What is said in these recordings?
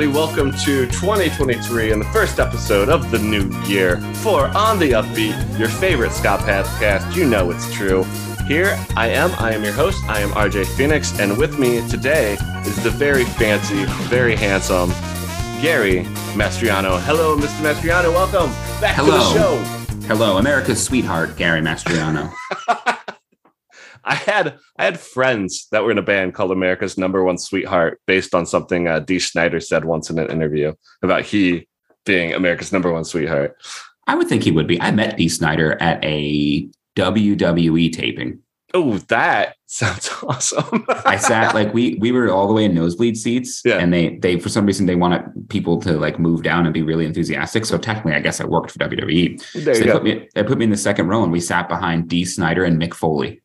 everybody. Welcome to 2023 and the first episode of the new year for On the Upbeat, your favorite ska podcast. You know it's true. Here I am. I am your host. I am RJ Phoenix, and with me today is the very fancy, very handsome Gary Mastriano. Hello, Mr. Mastriano. Welcome back Hello. to the show. Hello, America's sweetheart, Gary Mastriano. I had I had friends that were in a band called America's Number One Sweetheart, based on something uh, Dee Snider said once in an interview about he being America's Number One Sweetheart. I would think he would be. I met Dee Snider at a WWE taping. Oh, that sounds awesome. I sat like we we were all the way in nosebleed seats, Yeah. and they they for some reason they wanted people to like move down and be really enthusiastic. So technically, I guess I worked for WWE. there So you they go. put me they put me in the second row, and we sat behind Dee Snider and Mick Foley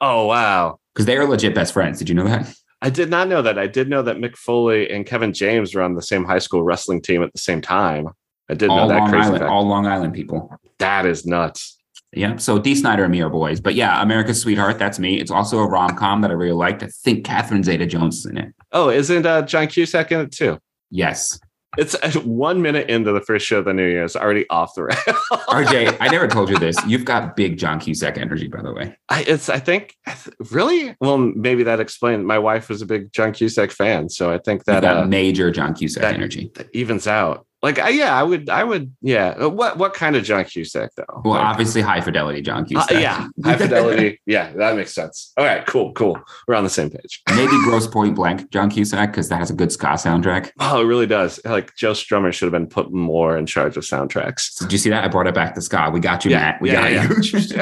Oh wow. because they are legit best friends. Did you know that? I did not know that. I did know that Mick Foley and Kevin James were on the same high school wrestling team at the same time. I did all know that Long crazy Island, fact. all Long Island people. that is nuts. Yeah. So Dee Snider and me are boys. But yeah, America's Sweetheart, that's me. It's also a rom com that I really liked. I think Catherine Zeta Jones is in it. Oh, isn't uh, John Cusack in it too? Yes. It's one minute into the first show of the new year. It's already off the rail. RJ, I never told you this. You've got big John Cusack energy, by the way. I, it's I think really well maybe that explains. My wife was a big John Cusack fan, so I think that uh, major John Cusack energy. that evens out. Like I, yeah, I would I would yeah. Uh, What what kind of John Cusack though? Well, Like, obviously high fidelity John uh, Cusack. yeah, high fidelity. yeah, that makes sense. All right, cool, cool. We're on the same page. Maybe Grosse Pointe Blank John Cusack, because that has a good ska soundtrack. Oh, it really does. Like Joe Strummer should have been put more in charge of soundtracks. Did you see that? I brought it back to ska. We got you, Yeah, Matt. We yeah, got you.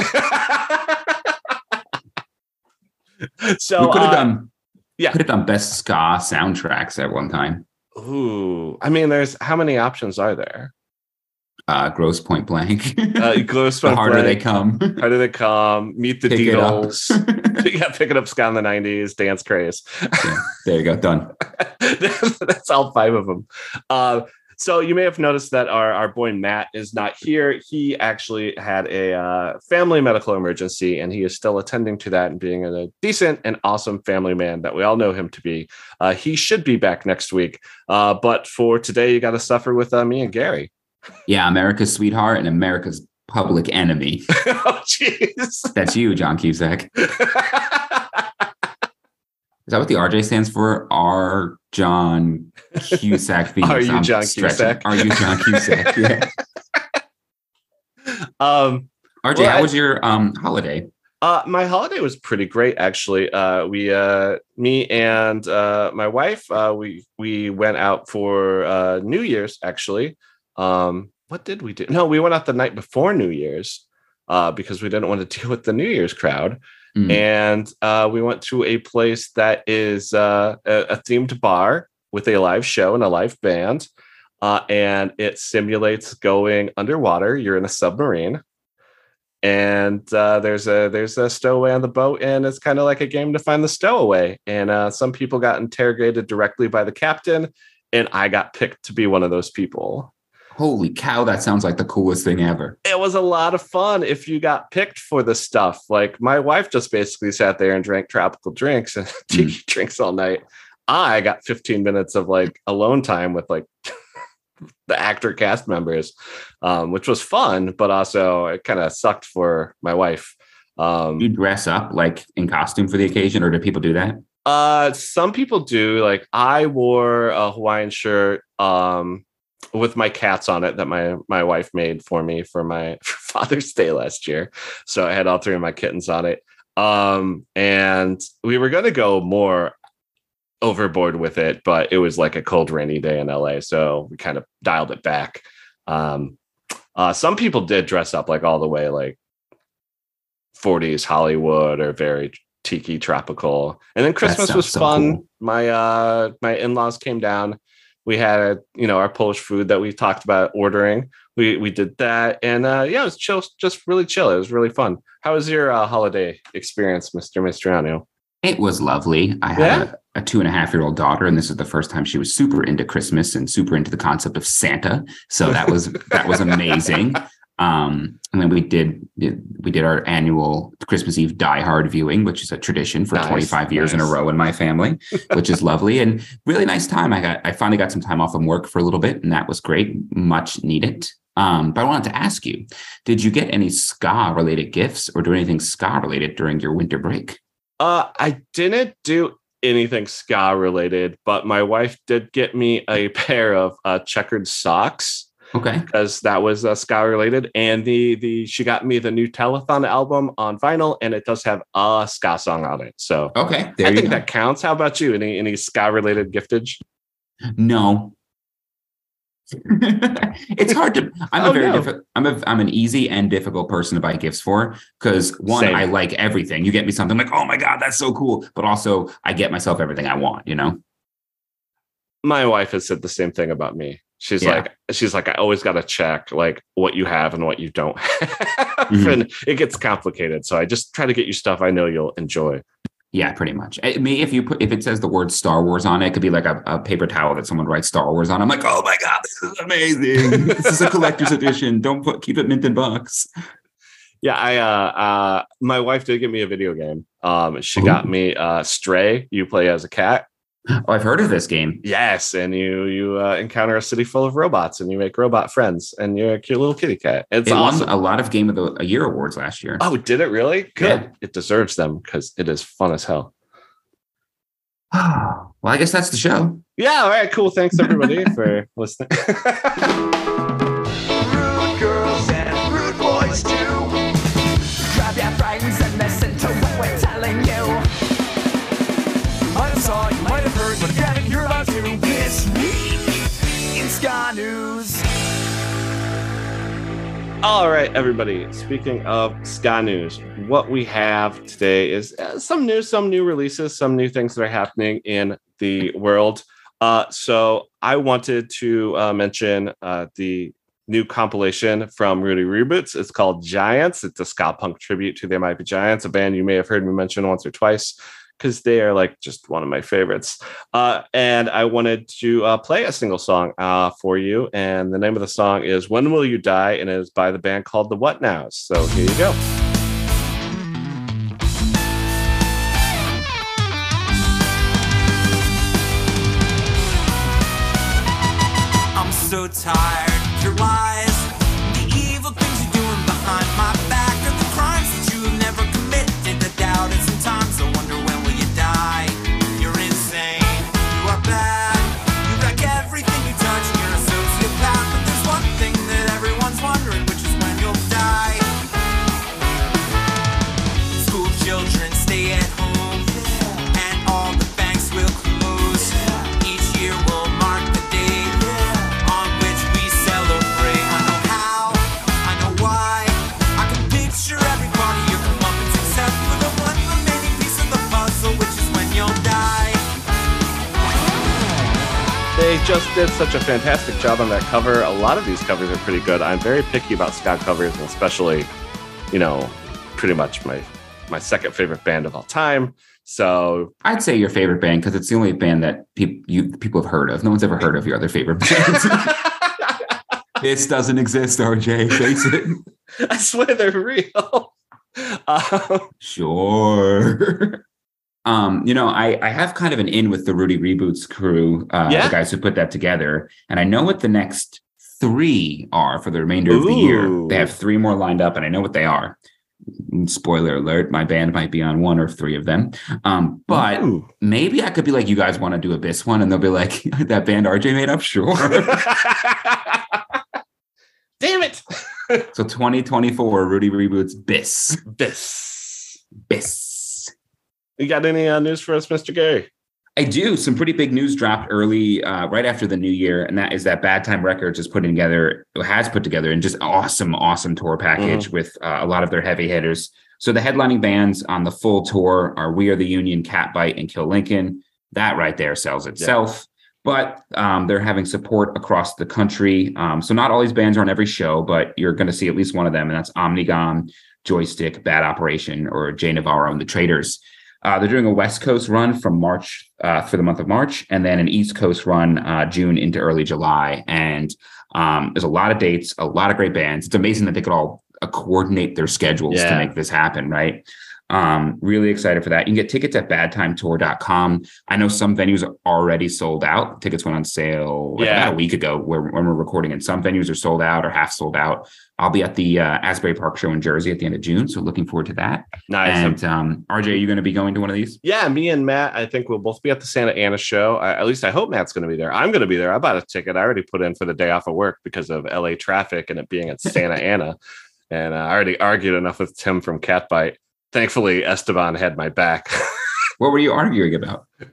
so we could have uh, done yeah. could have done best ska soundtracks at one time. Ooh, I mean, there's how many options are there? Uh Grosse Pointe Blank. Uh, Ghost the Funk harder they come. harder they come? Meet the Pick it up. Deagles. yeah, picking up ska in the '90s, dance craze. Yeah, there you go. Done. That's all five of them. Uh, so you may have noticed that our, our boy Matt is not here. He actually had a uh, family medical emergency, and he is still attending to that and being a decent and awesome family man that we all know him to be. Uh, he should be back next week, uh, but for today, you got to suffer with uh, me and Gary. Yeah, America's sweetheart and America's public enemy. oh, jeez. That's you, John Cusack. Is that what the RJ stands for? R. John Cusack. Are you I'm John stretching. Cusack? Are you John Cusack? Yeah. um, RJ, Well, how I- was your um holiday? Uh, my holiday was pretty great, actually. Uh, we, uh, me and uh, my wife, uh, we we went out for uh, New Year's. Actually, um, what did we do? No, we went out the night before New Year's uh, because we didn't want to deal with the New Year's crowd, Mm. and uh, we went to a place that is uh, a, a themed bar with a live show and a live band, uh, and it simulates going underwater. You're in a submarine and uh, there's a there's a stowaway on the boat, and it's kind of like a game to find the stowaway. And uh, some people got interrogated directly by the captain, and I got picked to be one of those people. Holy cow, that sounds like the coolest thing ever. It was a lot of fun if you got picked for the stuff. Like my wife just basically sat there and drank tropical drinks and tiki drinks all night. I got 15 minutes of like alone time with like the actor cast members, um, which was fun, but also it kind of sucked for my wife. Um, You dress up like in costume for the occasion, or do people do that? Uh, some people do. Like I wore a Hawaiian shirt um with my cats on it that my my wife made for me for my for Father's Day last year. So I had all three of my kittens on it. Um, and we were gonna go more overboard with it, but it was like a cold, rainy day in LA, so we kind of dialed it back. Um, uh, some people did dress up like all the way like 40s Hollywood or very tiki tropical. And then Christmas was so fun. cool. My uh my in-laws came down. We had you know our Polish food that we talked about ordering. We we did that and uh yeah, it was chill, just really chill. It was really fun. How was your uh, holiday experience, Mr. Mastriano? It was lovely. I had Yeah. a, a two and a half year old daughter, and this is the first time she was super into Christmas and super into the concept of Santa. So that was that was amazing. Um, and then we did we did our annual Christmas Eve Die Hard viewing, which is a tradition for Nice, 25 years in a row in my family, which is lovely and really nice time. I got I finally got some time off from work for a little bit, and that was great, much needed. Um, but I wanted to ask you, did you get any ska related gifts or do anything ska related during your winter break? Uh, I didn't do anything ska related, but my wife did get me a pair of uh, checkered socks Okay. because that was uh, ska related, and the the she got me the new Telethon album on vinyl, and it does have a ska song on it. So Okay. There I you think go. that counts. How about you? Any any ska related giftage? No. it's hard to. I'm Oh, a very no. diffi- I'm a I'm an easy and difficult person to buy gifts for because one Same. I like everything. You get me something like oh my god that's so cool, but also I get myself everything I want. You know. My wife has said the same thing about me. She's Yeah. like, she's like, I always got to check like what you have and what you don't have, Mhm. and it gets complicated. So I just try to get you stuff I know you'll enjoy. Yeah, pretty much. Eh, Me, if you put if it says the word Star Wars on it, it could be like a, a paper towel that someone writes Star Wars on. I'm like, oh my god, this is amazing. this is a collector's edition. Don't put keep it mint in box. Yeah, I uh uh my wife did give me a video game. Um she got me uh Stray. You play as a cat. Oh, I've heard of this game. Yes, and you you uh, encounter a city full of robots and you make robot friends and you're a cute little kitty cat. It's it awesome. won a lot of Game of the Year awards last year. Oh, did it really? Good. Yeah. It deserves them because it is fun as hell. well, I guess that's the show. Yeah, all right, cool. Thanks everybody for listening. Ska News. All right, everybody. Speaking of Ska News, what we have today is uh, some news, some new releases, some new things that are happening in the world. Uh, so I wanted to uh, mention uh, the new compilation from Rudy Reboots. It's called Giants. It's a ska punk tribute to the MIP Giants, a band you may have heard me mention once or twice because they are like just one of my favorites. Uh, and I wanted to uh, play a single song uh, for you. And the name of the song is When Will You Die? And it is by the band called The What Nows. So here you go. Just did such a fantastic job on that cover. A lot of these covers are pretty good. I'm very picky about ska covers, and especially, you know, pretty much my my second favorite band of all time. So I'd say your favorite band because it's the only band that people you people have heard of. No one's ever heard of your other favorite band. this doesn't exist, RJ. Face it. I swear they're real. Um, Sure. Um, you know, I I have kind of an in with the Rudy Reboots crew, uh, Yeah? the guys who put that together, and I know what the next three are for the remainder of the year. They have three more lined up, and I know what they are. Spoiler alert: my band might be on one or three of them. Um, but ooh. maybe I could be like, you guys want to do Abyss one, and they'll be like, that band RJ made up, sure. Damn it. so 2024 Rudy reboots Biss. This. Biss. You got any uh, news for us, Mr. Gary? I do. Some pretty big news dropped early, uh, right after the new year, and that is that Bad Time Records is putting together, has put together, and just awesome, awesome tour package with uh, a lot of their heavy hitters. So the headlining bands on the full tour are We Are the Union, Catbite, and Kill Lincoln. That right there sells itself. But um, they're having support across the country. Um, so not all these bands are on every show, but you're going to see at least one of them, and that's Omnigon, Joystick, Bad Operation, or Jay Navarro and the Traitors. Uh, they're doing a West Coast run from March uh, for the month of March, and then an East Coast run uh, June into early July. And Um, there's a lot of dates, a lot of great bands. It's amazing that they could all uh, coordinate their schedules to make this happen, right? Um, really excited for that. You can get tickets at badtimetour.com. I know some venues are already sold out. Tickets went on sale like, Yeah. about a week ago where, when we're recording, and some venues are sold out or half sold out. I'll be at the uh, Asbury Park show in Jersey at the end of June, so looking forward to that. Nice. And um, RJ, are you going to be going to one of these? yeah, me and Matt, I think we'll both be at the Santa Ana show. I, at least I hope Matt's going to be there. I'm going to be there. I bought a ticket. I already put in for the day off of work because of LA traffic and it being at Santa Ana. And uh, I already argued enough with Tim from Catbite. Thankfully, Esteban had my back. What were you arguing about?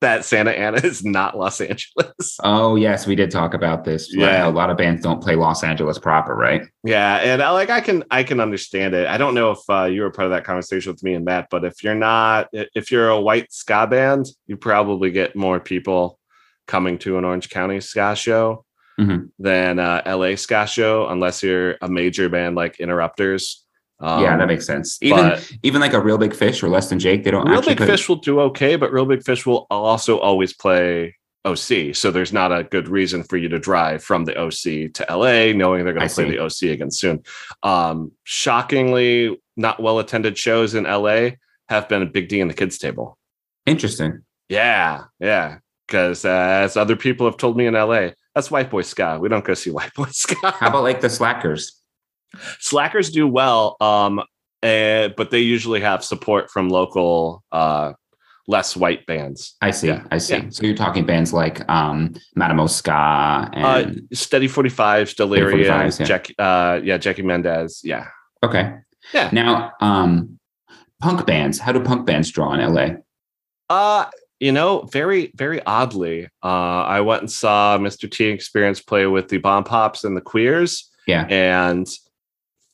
that Santa Ana is not Los Angeles. Oh, yes, we did talk about this. Yeah. a lot of bands don't play Los Angeles proper, right? Yeah, and I like I can I can understand it. I don't know if uh, you were part of that conversation with me and Matt, but if you're not, if you're a white ska band, you probably get more people coming to an Orange County ska show Mhm. than uh, LA ska show, unless you're a major band like Interrupters. Um, yeah, that makes sense. Even even like a real big fish or less than Jake, they don't Real actually Big Fish will do okay, but Real Big Fish will also always play OC. So there's not a good reason for you to drive from the OC to LA, knowing they're going to play see. the OC again soon. Um, shockingly, not well attended shows in LA have been a Big D and the Kids Table. Interesting. Yeah, yeah. Because uh, as other people have told me in LA, that's white boy ska. We don't go see white boy ska. How about like the Slackers? Slackers do well, um, eh, but they usually have support from local, uh, less white bands. I see. Yeah, I see. yeah. So you're talking bands like um Madamo Ska Uh, and Steady 45, Delirium, yeah. Jack, uh, yeah, Jackie Mendez. Yeah. okay. Yeah. Now, um punk bands. How do punk bands draw in LA? Uh, you know, very, very oddly, uh, I went and saw Mr. T Experience play with the Bomb Pops and the Queers. Yeah. And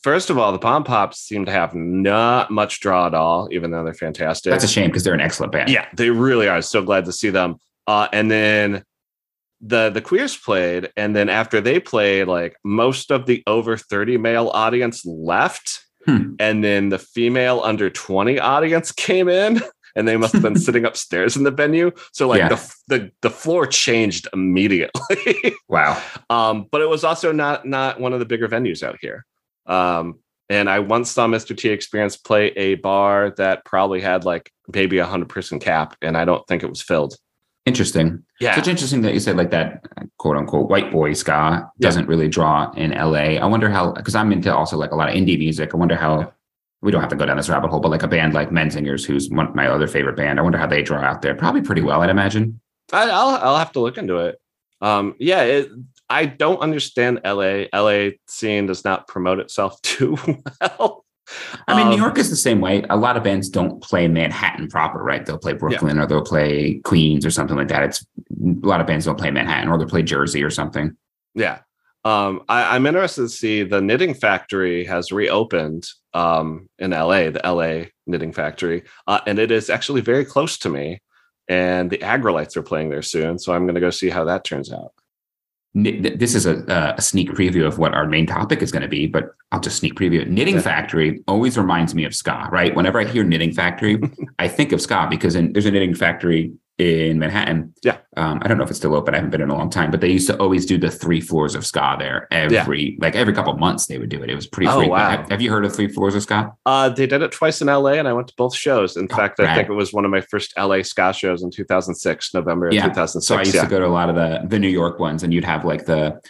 first of all, the Bomb Pops seem to have not much draw at all, even though they're fantastic. That's a shame because they're an excellent band. Yeah, they really are. So glad to see them. Uh, and then the the queers played, and then after they played, like most of the over 30 male audience left, Hmm. and then the female under 20 audience came in. And they must have been sitting upstairs in the venue, so like Yeah. the, the the floor changed immediately. Wow. um, but it was also not not one of the bigger venues out here. Um, and I once saw Mr. T Experience play a bar that probably had like maybe a hundred person cap, and I don't think it was filled. Interesting. Yeah, Such interesting that you said like that quote unquote white boy ska doesn't really draw in LA. I wonder how because I'm into also like a lot of indie music. I wonder how we don't have to go down this rabbit hole, but like a band like Menzingers, who's one my other favorite band. I wonder how they draw out there. Probably pretty well, I'd imagine. I, I'll I'll have to look into it. Um, yeah, it, I don't understand LA. LA scene does not promote itself too well. I mean, Um, New York is the same way. A lot of bands don't play Manhattan proper, right? They'll play Brooklyn or they'll play Queens or something like that. It's a lot of bands don't play Manhattan or they'll play Jersey or something. Yeah. Um, I, I'm interested to see the knitting factory has reopened um, in LA, the LA knitting factory, uh, and it is actually very close to me. And the Aggrolites are playing there soon, so I'm going to go see how that turns out. This is a, a sneak preview of what our main topic is going to be, but I'll just sneak preview it. Knitting. Factory always reminds me of ska, right? Whenever I hear Knitting Factory, I think of ska because in, there's a knitting factory in Manhattan. Yeah. Um, I don't know if it's still open. I haven't been in a long time, but they used to always do the three floors of ska there every, like every couple of months they would do it. It was pretty Oh, frequent. wow. Have, have you heard of three floors of ska? Uh, they did it twice in LA, and I went to both shows. In Oh, fact, I think it was one of my first LA ska shows in 2006, November of Yeah. 2006. So I used yeah. to go to a lot of the the New York ones, and you'd have like the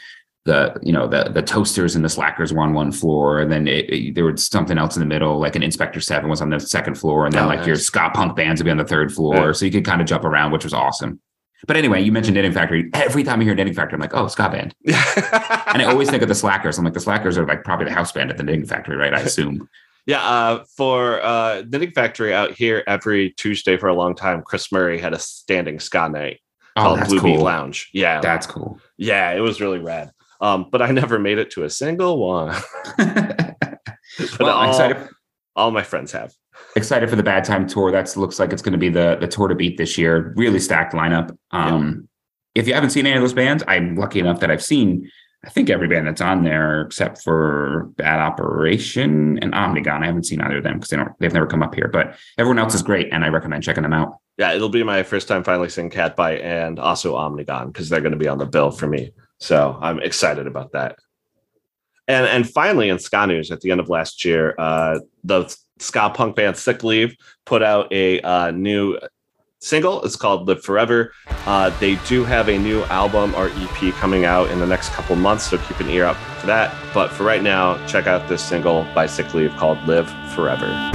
the you know the the toasters and the slackers were on one floor, and then it, it- there was something else in the middle, like an Inspecter Seven was on the second floor, and then Oh, like your ska punk bands would be on the third floor, Yeah. so you could kind of jump around, which was awesome. But anyway, you mentioned Knitting Factory. Every time I hear Knitting Factory, I'm like, oh, ska band, and I always think of the Slackers. I'm like, the Slackers are like probably the house band at the Knitting Factory, right? I assume. Yeah, uh, for uh, Knitting Factory out here every Tuesday for a long time, Chris Murray had a standing ska night Oh, called that's Blue Beat cool. Lounge. Yeah, That's cool. yeah, it was really rad. Um, but I never made it to a single one. But well, all, excited. all my friends have. excited for the bad time tour that looks like it's going to be the the tour to beat this year really stacked lineup um if you haven't seen any of those bands i'm lucky enough that i've seen i think every band that's on there except for bad operation and omnigon i haven't seen either of them because they don't they've never come up here but everyone else is great and i recommend checking them out Yeah, it'll be my first time finally seeing Catbite and also Omnigon because they're going to be on the bill for me. So I'm excited about that. And and finally, in ska news, at the end of last year, uh, the ska punk band Sick Leave put out a uh, new single. It's called Live Forever. Uh, they do have a new album or EP coming out in the next couple months, so keep an ear out for that. But for right now, check out this single by Sick Leave called Live Forever.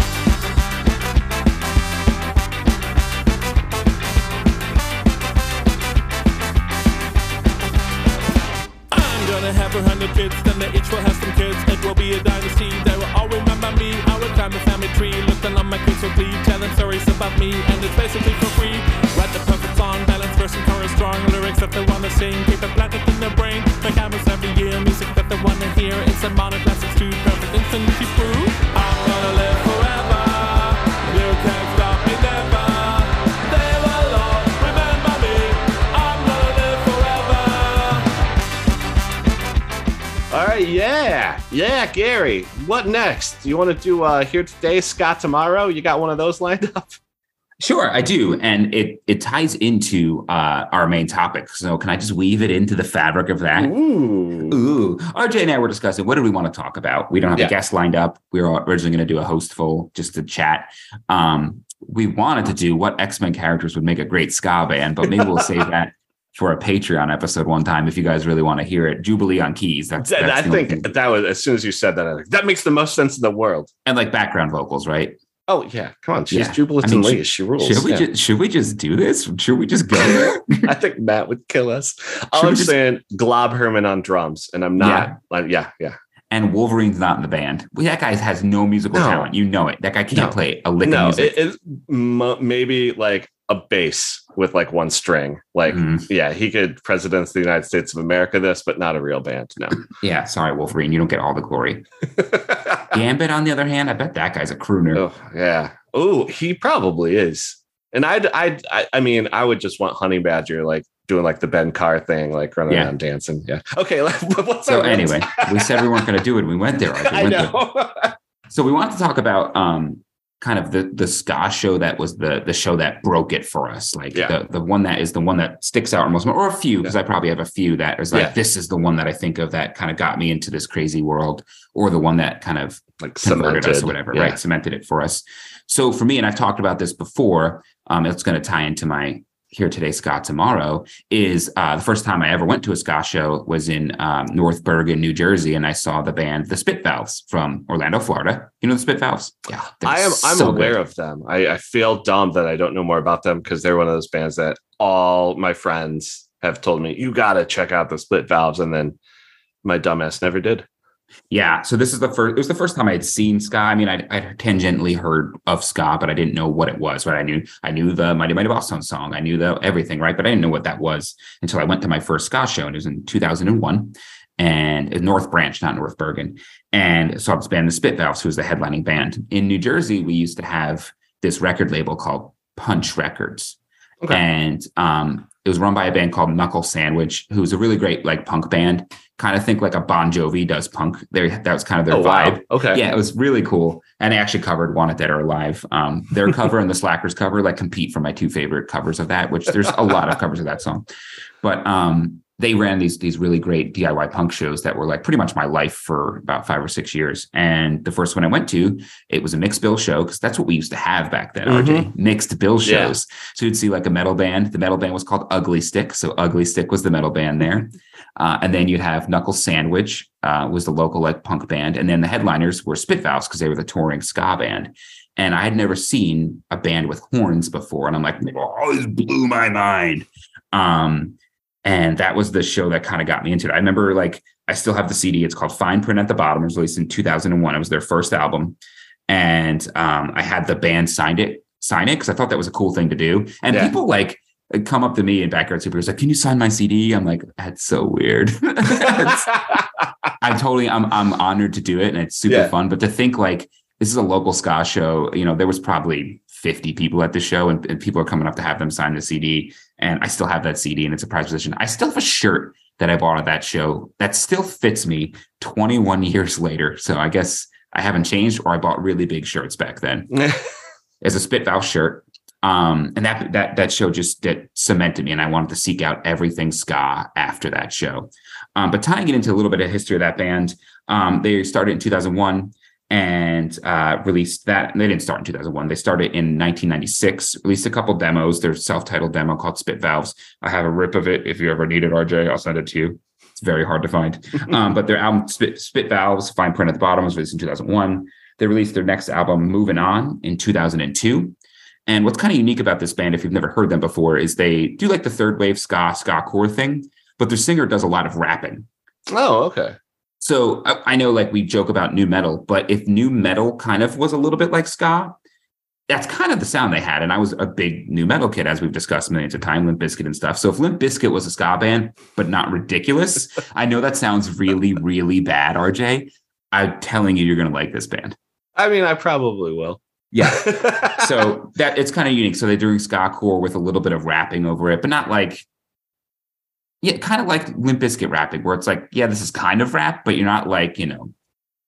A hundred kids, then they each will have some kids. It will be a dynasty. They will all remember me. I will climb the family tree, look down on my kids with glee, tell them stories about me, and it's basically for free. Write the perfect song, balance verse and chorus, strong lyrics that they wanna sing, keep it planted in their brain. Make albums every year, music that they wanna hear. It's a modern classics too, perfect infinity proof. I'm gonna live yeah, yeah, Gary. What next? Do you want to do uh, here today, ska tomorrow? You got one of those lined up? Sure, I do, and it it ties into uh, our main topic. So can I just weave it into the fabric of that? Ooh, Ooh, RJ and I were discussing what do we want to talk about. We don't have Yeah. a guest lined up. We were originally going to do a hostful just to chat. Um, we wanted to do what X Men characters would make a great ska band, but maybe we'll save that for a Patreon episode one time if you guys really want to hear it. Jubilee on keys. That's, Th- that's I think that was as soon as you said that, I that makes the most sense in the world. and like background vocals, right? Oh yeah, come on, she's Yeah. jubilant I mean, and should- She rules. Should we yeah. just should we just do this? Should we just go there? I think Matt would kill us. All Should I'm just- saying, Glob Herman on drums, and I'm not. Like, yeah, yeah. and Wolverine's not in the band. Well, that guy has no musical No. talent. You know it. That guy can't No. play a lick of No, music. it m- maybe like a bass with like one string. Like, Mhm. yeah, he could president of the United States of America this, but not a real band. No. Yeah, sorry, Wolverine. You don't get all the glory. Gambit, on the other hand, I bet that guy's a crooner. oh yeah. Oh, he probably is. And I'd, I'd, I, I mean, I would just want Honey Badger like doing like the Ben Carr thing, like running Yeah. around dancing. Yeah. Okay. What's So anyway, we said we weren't going to do it. We went there. I Went there. know. So we want to talk about um, kind of the the ska show that was the the show that broke it for us. Like Yeah. the the one that is the one that sticks out most, or a few because I probably have a few that is like Yeah. this is the one that I think of that kind of got me into this crazy world, or the one that kind of like converted us cemented or whatever, Yeah. right? Cemented it for us. So for me, and I've talked about this before, um, it's going to tie into my here today, ska tomorrow. Is uh, the first time I ever went to a ska show was in um, North Bergen, New Jersey, and I saw the band The Spit Valves from Orlando, Florida. You know the Spit Valves? Yeah, I am I'm aware good. of them. I, I feel dumb that I don't know more about them because they're one of those bands that all my friends have told me you got to check out the Spit Valves, and then my dumbass never did. Yeah, so this is the first. It was the first time I had seen ska. I mean, I I tangentially heard of ska, but I didn't know what it was. Right? I knew I knew the Mighty Mighty Bosstones song. I knew the everything, right? But I didn't know what that was until I went to my first ska show, and it was in 2001, and North Branch, not North Bergen. And saw this band, the Spit Valves, who was the headlining band in New Jersey. We used to have this record label called Punch Records, Okay. and um, it was run by a band called Knuckle Sandwich, who was a really great like punk band. Kind of think like a Bon Jovi does punk. There, that was kind of their Oh wow. vibe. Okay. Yeah, it was really cool. And they actually covered Wanted Dead or Alive. Um, their cover and the Slackers cover like compete for my two favorite covers of that, which there's a lot of covers of that song. But um, they ran these these really great DIY punk shows that were like pretty much my life for about five or six years. And the first one I went to, it was a mixed bill show because that's what we used to have back then, RJ. Mixed bill Yeah. shows. So you'd see like a metal band. The metal band was called Ugly Stick. So Ugly Stick was the metal band there. Uh, and then you'd have Knuckle Sandwich uh, was the local like punk band, and then the headliners were Spit because they were the touring ska band. And I had never seen a band with horns before, and I'm like, oh, this blew my mind. Um, and that was the show that kind of got me into it. I remember like I still have the CD. It's called Fine Print at the Bottom. It was released in 2001. It was their first album, and um, I had the band signed it, sign it because I thought that was a cool thing to do. And Yeah. people like come up to me in backyard superheroes like, "Can you sign my CD?" I'm like, "That's so weird." I'm totally, I'm, I'm honored to do it, and it's super Yeah. fun. But to think like this is a local ska show, you know, there was probably 50 people at the show, and, and people are coming up to have them sign the CD, and I still have that CD, and it's a prize position. I still have a shirt that I bought at that show that still fits me 21 years later. So I guess I haven't changed, or I bought really big shirts back then. It's a Spit Valve shirt. Um, and that that that show just that cemented me, and I wanted to seek out everything ska after that show. Um, but tying it into a little bit of history of that band, um, they started in 2001 and uh, released that. They didn't start in 2001. They started in 1996. Released a couple demos. Their self-titled demo called Spit Valves. I have a rip of it. If you ever need it, RJ, I'll send it to you. It's very hard to find. um, but their album Spit, Spit Valves, fine print at the bottom, was released in 2001. They released their next album, Moving On, in 2002. And what's kind of unique about this band, if you've never heard them before, is they do like the third wave ska, ska core thing, but their singer does a lot of rapping. Oh, okay. So I, I know like we joke about nu metal, but if nu metal kind of was a little bit like ska, that's kind of the sound they had. And I was a big nu metal kid, as we've discussed millions of times, Limp Bizkit and stuff. So if Limp Bizkit was a ska band, but not ridiculous, I know that sounds really, really bad, RJ. I'm telling you, you're going to like this band. I mean, I probably will. Yeah. so that it's kind of unique. So they're doing ska core with a little bit of rapping over it, but not like yeah, kind of like Limp Bizkit rapping, where it's like, yeah, this is kind of rap, but you're not like, you know,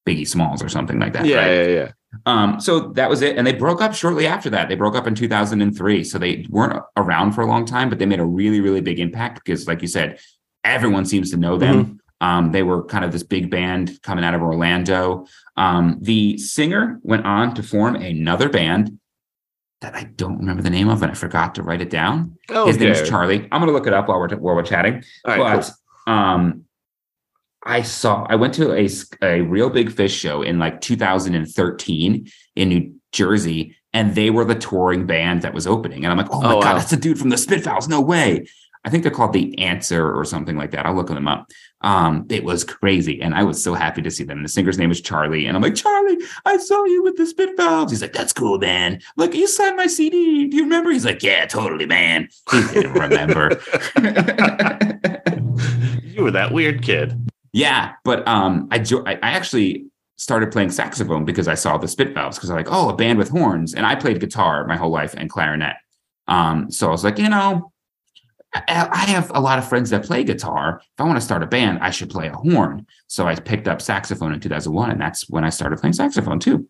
Biggie Smalls or something like that. yeah, right? yeah, yeah. Um, so that was it. And they broke up shortly after that. They broke up in 2003. So they weren't around for a long time, but they made a really, really big impact because, like you said, everyone seems to know them. Um, they were kind of this big band coming out of Orlando. Um, the singer went on to form another band that I don't remember the name of, and I forgot to write it down. Oh, His name is Charlie. I'm going to look it up while we're while we're chatting. Right, but um, I saw I went to a a real big fish show in like 2013 in New Jersey, and they were the touring band that was opening. And I'm like, oh my Oh, god, wow. that's the dude from the Spitfires! No way. I think they're called the Answer or something like that. I'll look them up. Um, it was crazy, and I was so happy to see them. And the singer's name is Charlie, and I'm like, Charlie, I saw you with the Spit Valves. He's like, that's cool, man. Like, you signed my CD. Do you remember? He's like, yeah, totally, man. He didn't remember. you were that weird kid. Yeah, but um, I, jo- I I actually started playing saxophone because I saw the Spit Valves because I'm like, oh, a band with horns, and I played guitar my whole life and clarinet. Um, so I was like, you know, I, have a lot of friends that play guitar. If I want to start a band, I should play a horn. So I picked up saxophone in 2001, and that's when I started playing saxophone too.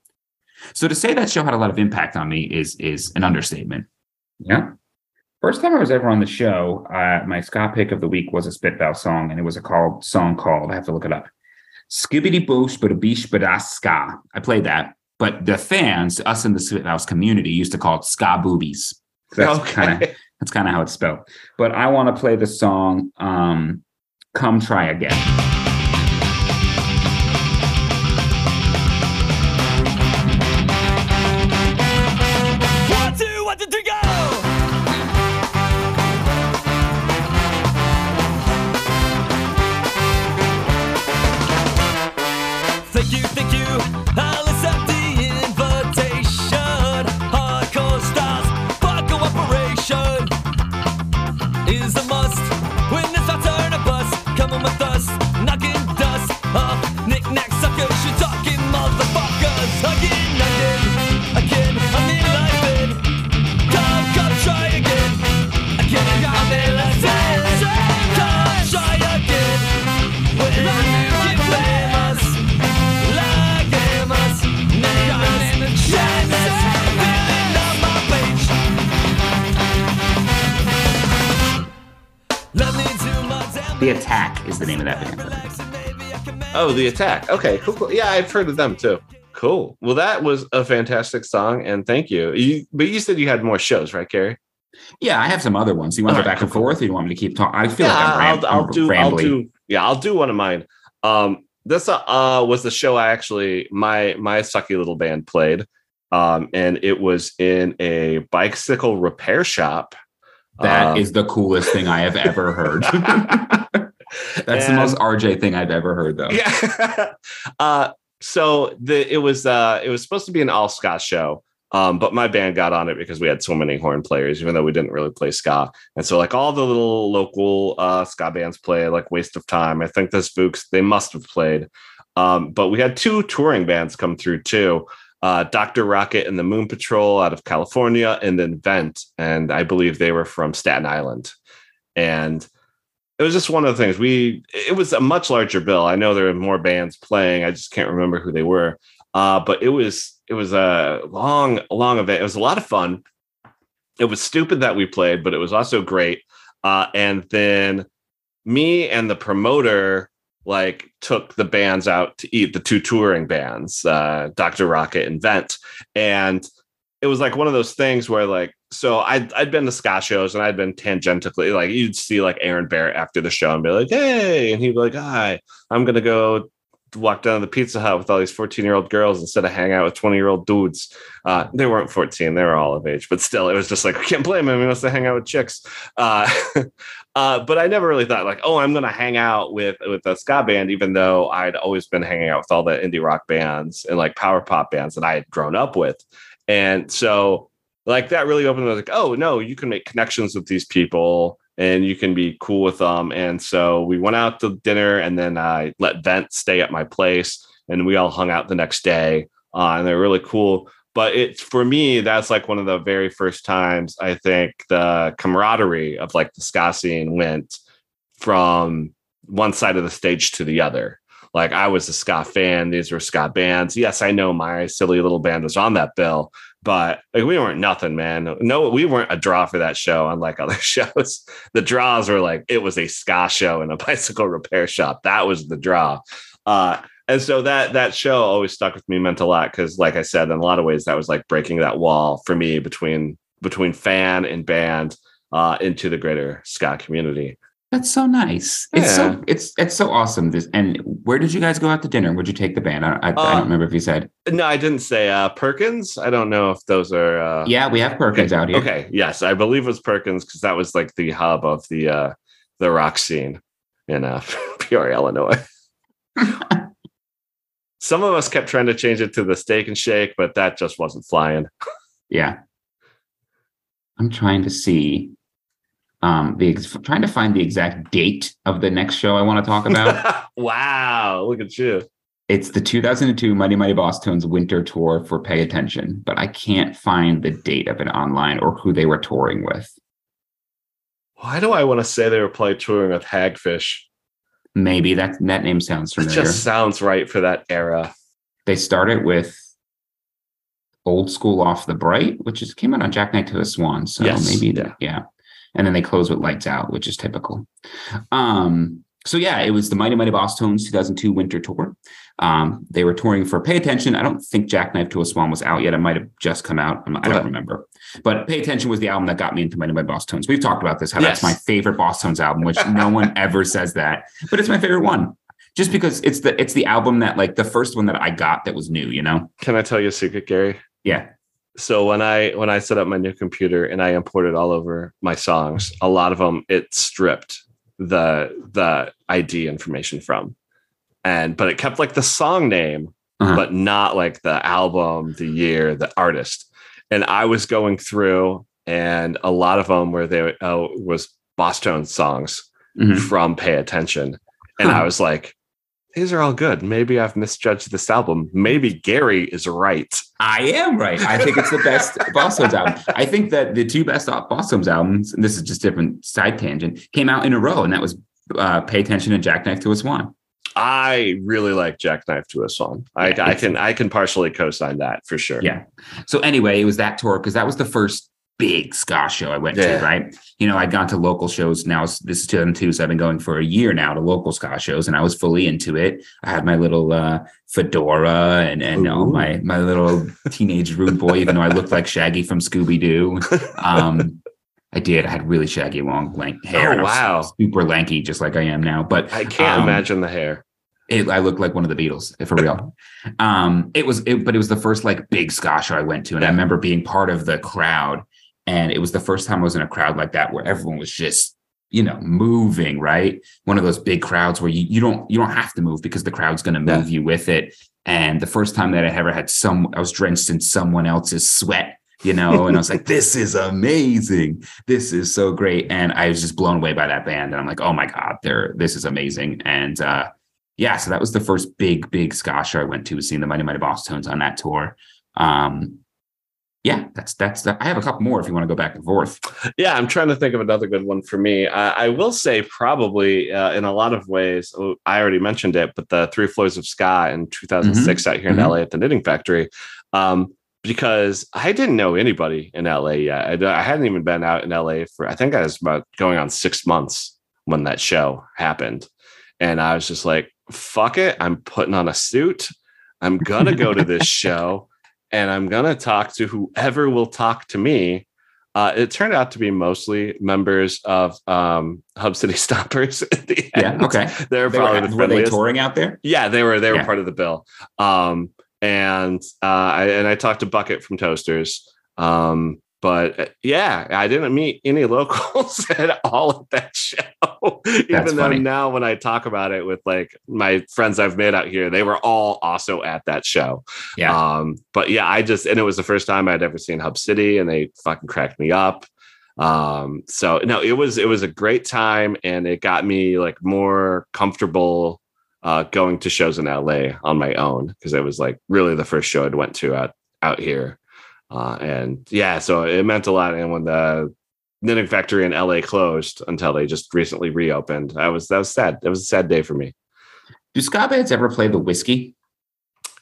So to say that show had a lot of impact on me is is an understatement. Yeah. First time I was ever on the show, uh, my ska pick of the week was a Spit Valve song, and it was a called song called I have to look it up. Skibbity boosh but a beesh but a ska. I played that, but the fans, us in the Spit Valves community, used to call it ska boobies. That's Okay. kind of that's kind of how it's spelled. But I want to play the song um, "Come Try Again." Oh, the attack. Okay, cool, cool. Yeah, I've heard of them too. Cool. Well, that was a fantastic song, and thank you. You, but you said you had more shows, right, Gary? Yeah, I have some other ones. You want to go right, back and cool, forth, or you want me to keep talking? I feel yeah, like I'm, ram- I'll, I'll I'm do. rambly. I'll do. Yeah, I'll do one of mine. Um, this uh, uh was the show I actually my my sucky little band played, um, and it was in a bicycle repair shop. That Um, is the coolest thing I have ever heard. That's the most RJ thing I've ever heard, though. yeah. uh, so the it was uh it was supposed to be an all ska show. Um, but my band got on it because we had so many horn players, even though we didn't really play ska. And so, like all the little local uh, ska bands play, like Waste of Time. I think the Spooks they must have played. Um, but we had two touring bands come through too. Uh, Dr. Rocket and the Moon Patrol out of California, and then Vent, and I believe they were from Staten Island. And it was just one of the things we it was a much larger bill i know there were more bands playing i just can't remember who they were uh but it was it was a long long event it was a lot of fun it was stupid that we played, but it was also great. Uh, and then me and the promoter like took the bands out to eat the two touring bands, uh, Dr. Rocket and Vent. And it was like one of those things where like so I'd I'd been to ska shows and I'd been tangentially like you'd see like Aaron Barrett after the show and be like, hey, and he'd be like, hi, I'm gonna go walk down to the Pizza Hut with all these 14 year old girls instead of hang out with 20 year old dudes. Uh, they weren't 14, they were all of age, but still, it was just like, we can't blame him. He wants to hang out with chicks. Uh, uh, but I never really thought like, oh, I'm to hang out with, with a ska band, even though I'd always been hanging out with all the indie rock bands and like power pop bands that I had grown up with. And so like that really opened up like, oh no, you can make connections with these people and you can be cool with them. And so we went out to dinner and then I let Vent stay at my place and we all hung out the next day. Uh, and they're really cool. But it's for me, that's like one of the very first times I think the camaraderie of like the ska scene went from one side of the stage to the other. Like I was a ska fan, these were ska bands. Yes, I know my silly little band was on that bill, but like, we weren't nothing, man. No, we weren't a draw for that show, unlike other shows. The draws were like it was a ska show in a bicycle repair shop. That was the draw. Uh, and so that that show always stuck with me, meant a lot because, like I said, in a lot of ways, that was like breaking that wall for me between between fan and band uh, into the greater ska community. That's so nice. It's so it's it's so awesome. This and where did you guys go out to dinner? Where'd you take the band? I, I, I Uh, don't remember if you said. No, I didn't say uh, Perkins. I don't know if those are. Uh, Yeah, we have Perkins okay. out here. Okay, yes, I believe it was Perkins because that was like the hub of the uh, the rock scene in uh, Peoria, Illinois. Some of us kept trying to change it to the Steak and Shake, but that just wasn't flying. Yeah. I'm trying to see um the ex- trying to find the exact date of the next show I want to talk about. wow, look at you. it's the 2002 Mighty Mighty Bosstones winter tour for Pay Attention, but I can't find the date of it online or who they were touring with. Why do I want to say they were probably touring with Hagfish? Maybe that that name sounds It familiar. just sounds right for that era. they started with Old School Off the Bright, which is came out on Jackknife to a Swan. So Yes, maybe yeah. yeah. And then they close with Lights Out, which is typical. Um, so yeah, it was the Mighty Mighty Bosstones 2002 winter tour. Um, they were touring for Pay Attention. I don't think Jackknife to a Swan was out yet. It might have just come out. I'm- I don't remember. But Pay Attention was the album that got me into Mighty Mighty Bosstones. We've talked about this, how Yes. that's my favorite Bosstones album, which no one ever says that, but it's my favorite one. Just because it's the it's the album that like the first one that I got that was new, you know? Can I tell you a secret, Gary? Yeah. So when i when i set up my new computer and i imported all over my songs a lot of them it stripped the the id information from and but it kept like the song name Uh-huh. but not like the album the year the artist and i was going through and a lot of them where they uh, was boss songs Mhm. from pay attention and Huh. i was like these are all good maybe i've misjudged this album maybe gary is right I am right. I think it's the best Bosstones album. I think that the two best Bosstones albums, and this is just different side tangent, came out in a row, and that was uh, Pay Attention and Jackknife to a Swan. I really like Jackknife to a Swan. I, Yeah, I can I can partially co-sign that for sure. Yeah. So anyway, it was that tour because that was the first big ska show I went Yeah. to, right? You know, I'd gone to local shows. Now this is 2002, so I've been going for a year now to local ska shows, and I was fully into it. I had my little uh, fedora and and all my my little teenage rude boy, even though I looked like Shaggy from Scooby Doo. Um, I did. I had really shaggy, long, lank hair. Oh, and I was wow. super lanky, just like I am now. But I can't Um, imagine the hair. it, I looked like one of the Beatles, for real. um, it was, it, but it was the first like big ska show I went to, and I remember being part of the crowd, and it was the first time I was in a crowd like that where everyone was just, you know, moving. Right, one of those big crowds where you you don't you don't have to move because the crowd's going to Yeah. move you with it. And the first time that I ever had some, I was drenched in someone else's sweat. You know, and I was like, "This is amazing! This is so great!" And I was just blown away by that band. And I'm like, "Oh my god, they're this is amazing!" And uh, yeah, so that was the first big, big ska show I went to was seeing the Mighty Mighty Bosstones on that tour. Um, yeah, that's that's. I have a couple more if you want to go back and forth. Yeah, I'm trying to think of another good one for me. I, I will say probably uh, in a lot of ways. oh, I already mentioned it, but the Three Floors of Ska in 2006 out here in Mhm. LA at the Knitting Factory. Um, because I didn't know anybody in LA yet. I, I hadn't even been out in LA for I think I was about going on six months when that show happened, and I was just like, "Fuck it, I'm putting on a suit. I'm gonna go to this show, and I'm gonna talk to whoever will talk to me." Uh, it turned out to be mostly members of um, Hub City Stompers. Yeah. Okay. They're They probably were, the were they touring out there? Yeah, they were they were Yeah. part of the bill. Um, and uh, I, and I talked to Bucket from Toasters. Um, but uh, yeah, I didn't meet any locals at all at that show. Even though funny. now when I talk about it with like my friends I've made out here, they were all also at that show. Yeah. Um, but yeah, I just and it was the first time I'd ever seen Hub City, and they fucking cracked me up. Um, so no, it was it was a great time, and it got me like more comfortable uh, going to shows in LA on my own because it was like really the first show I'd went to out out here. Uh, and yeah, so it meant a lot. And when the knitting factory in LA closed until they just recently reopened, I was that was sad. That was a sad day for me. Do ska bands ever play the whiskey?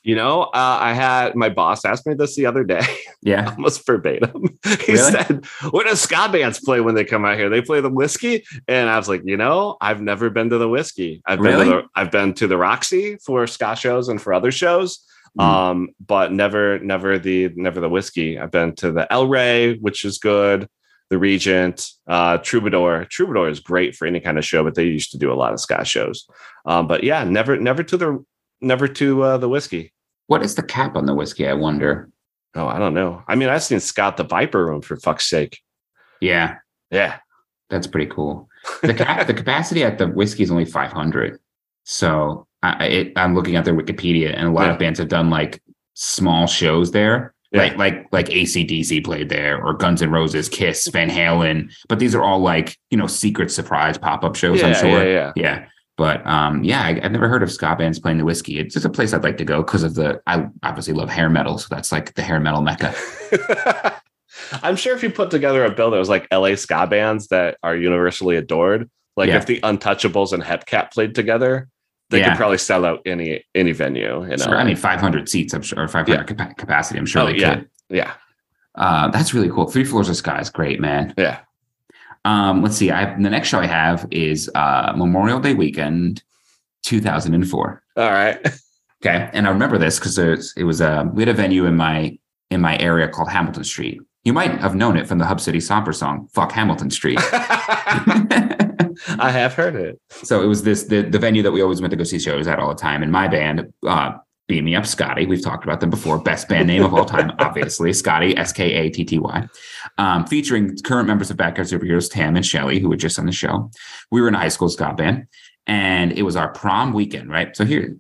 You know, uh, I had my boss asked me this the other day, Yeah. almost verbatim. He Really? said, "What do ska bands play when they come out here? They play the whiskey." And I was like, "You know, I've never been to the whiskey. I've been Really? to the I've been to the Roxy for ska shows and for other shows, Mm. um, but never never the never the whiskey. I've been to the El Rey, which is good." The Regent, uh, Troubadour. Troubadour is great for any kind of show, but they used to do a lot of ska shows. Um, but yeah, never, never to the, never to uh, the whiskey. What is the cap on the whiskey? I wonder. Oh, I don't know. I mean, I've seen Scott the Viper Room for fuck's sake. Yeah, Yeah. that's pretty cool. The cap, the capacity at the whiskey is only 500. So I, it, I'm looking at their Wikipedia, and a lot Yeah. of bands have done like small shows there. Yeah. Like like like ACDC played there, or Guns N' Roses, Kiss, Van Halen. But these are all like you know secret surprise pop up shows. I'm sure. yeah, Yeah. But um, yeah, I, I've never heard of ska bands playing the whiskey. It's just a place I'd like to go because of the. I obviously love hair metal, so that's like the hair metal mecca. I'm sure if you put together a bill that was like LA ska bands that are universally adored, like Yeah. if the Untouchables and Hepcat played together, they Yeah. could probably sell out any any venue. You know, Sure, I mean, 500 seats, I'm sure, or 500 Yeah. capacity. I'm sure Oh, they yeah. could. yeah, Uh, that's really cool. Three Floors of Ska is great, man. yeah. Um, let's see. I the next show I have is uh, Memorial Day weekend, 2004. All right. Okay, and I remember this because it was uh, we had a venue in my in my area called Hamilton Street. You might have known it from the Hub City Stomper song "Fuck Hamilton Street." I have heard it. so it was this the, the venue that we always went to go see shows at all the time. And my band, uh, Beam Me Up Skatty, we've talked about them before. Best band name of all time, obviously. Skatty, S K A T T Y, um, featuring current members of Backyard Superheroes, Tam and Shelly, who were just on the show. We were in a high school ska band, and it was our prom weekend, right? So here,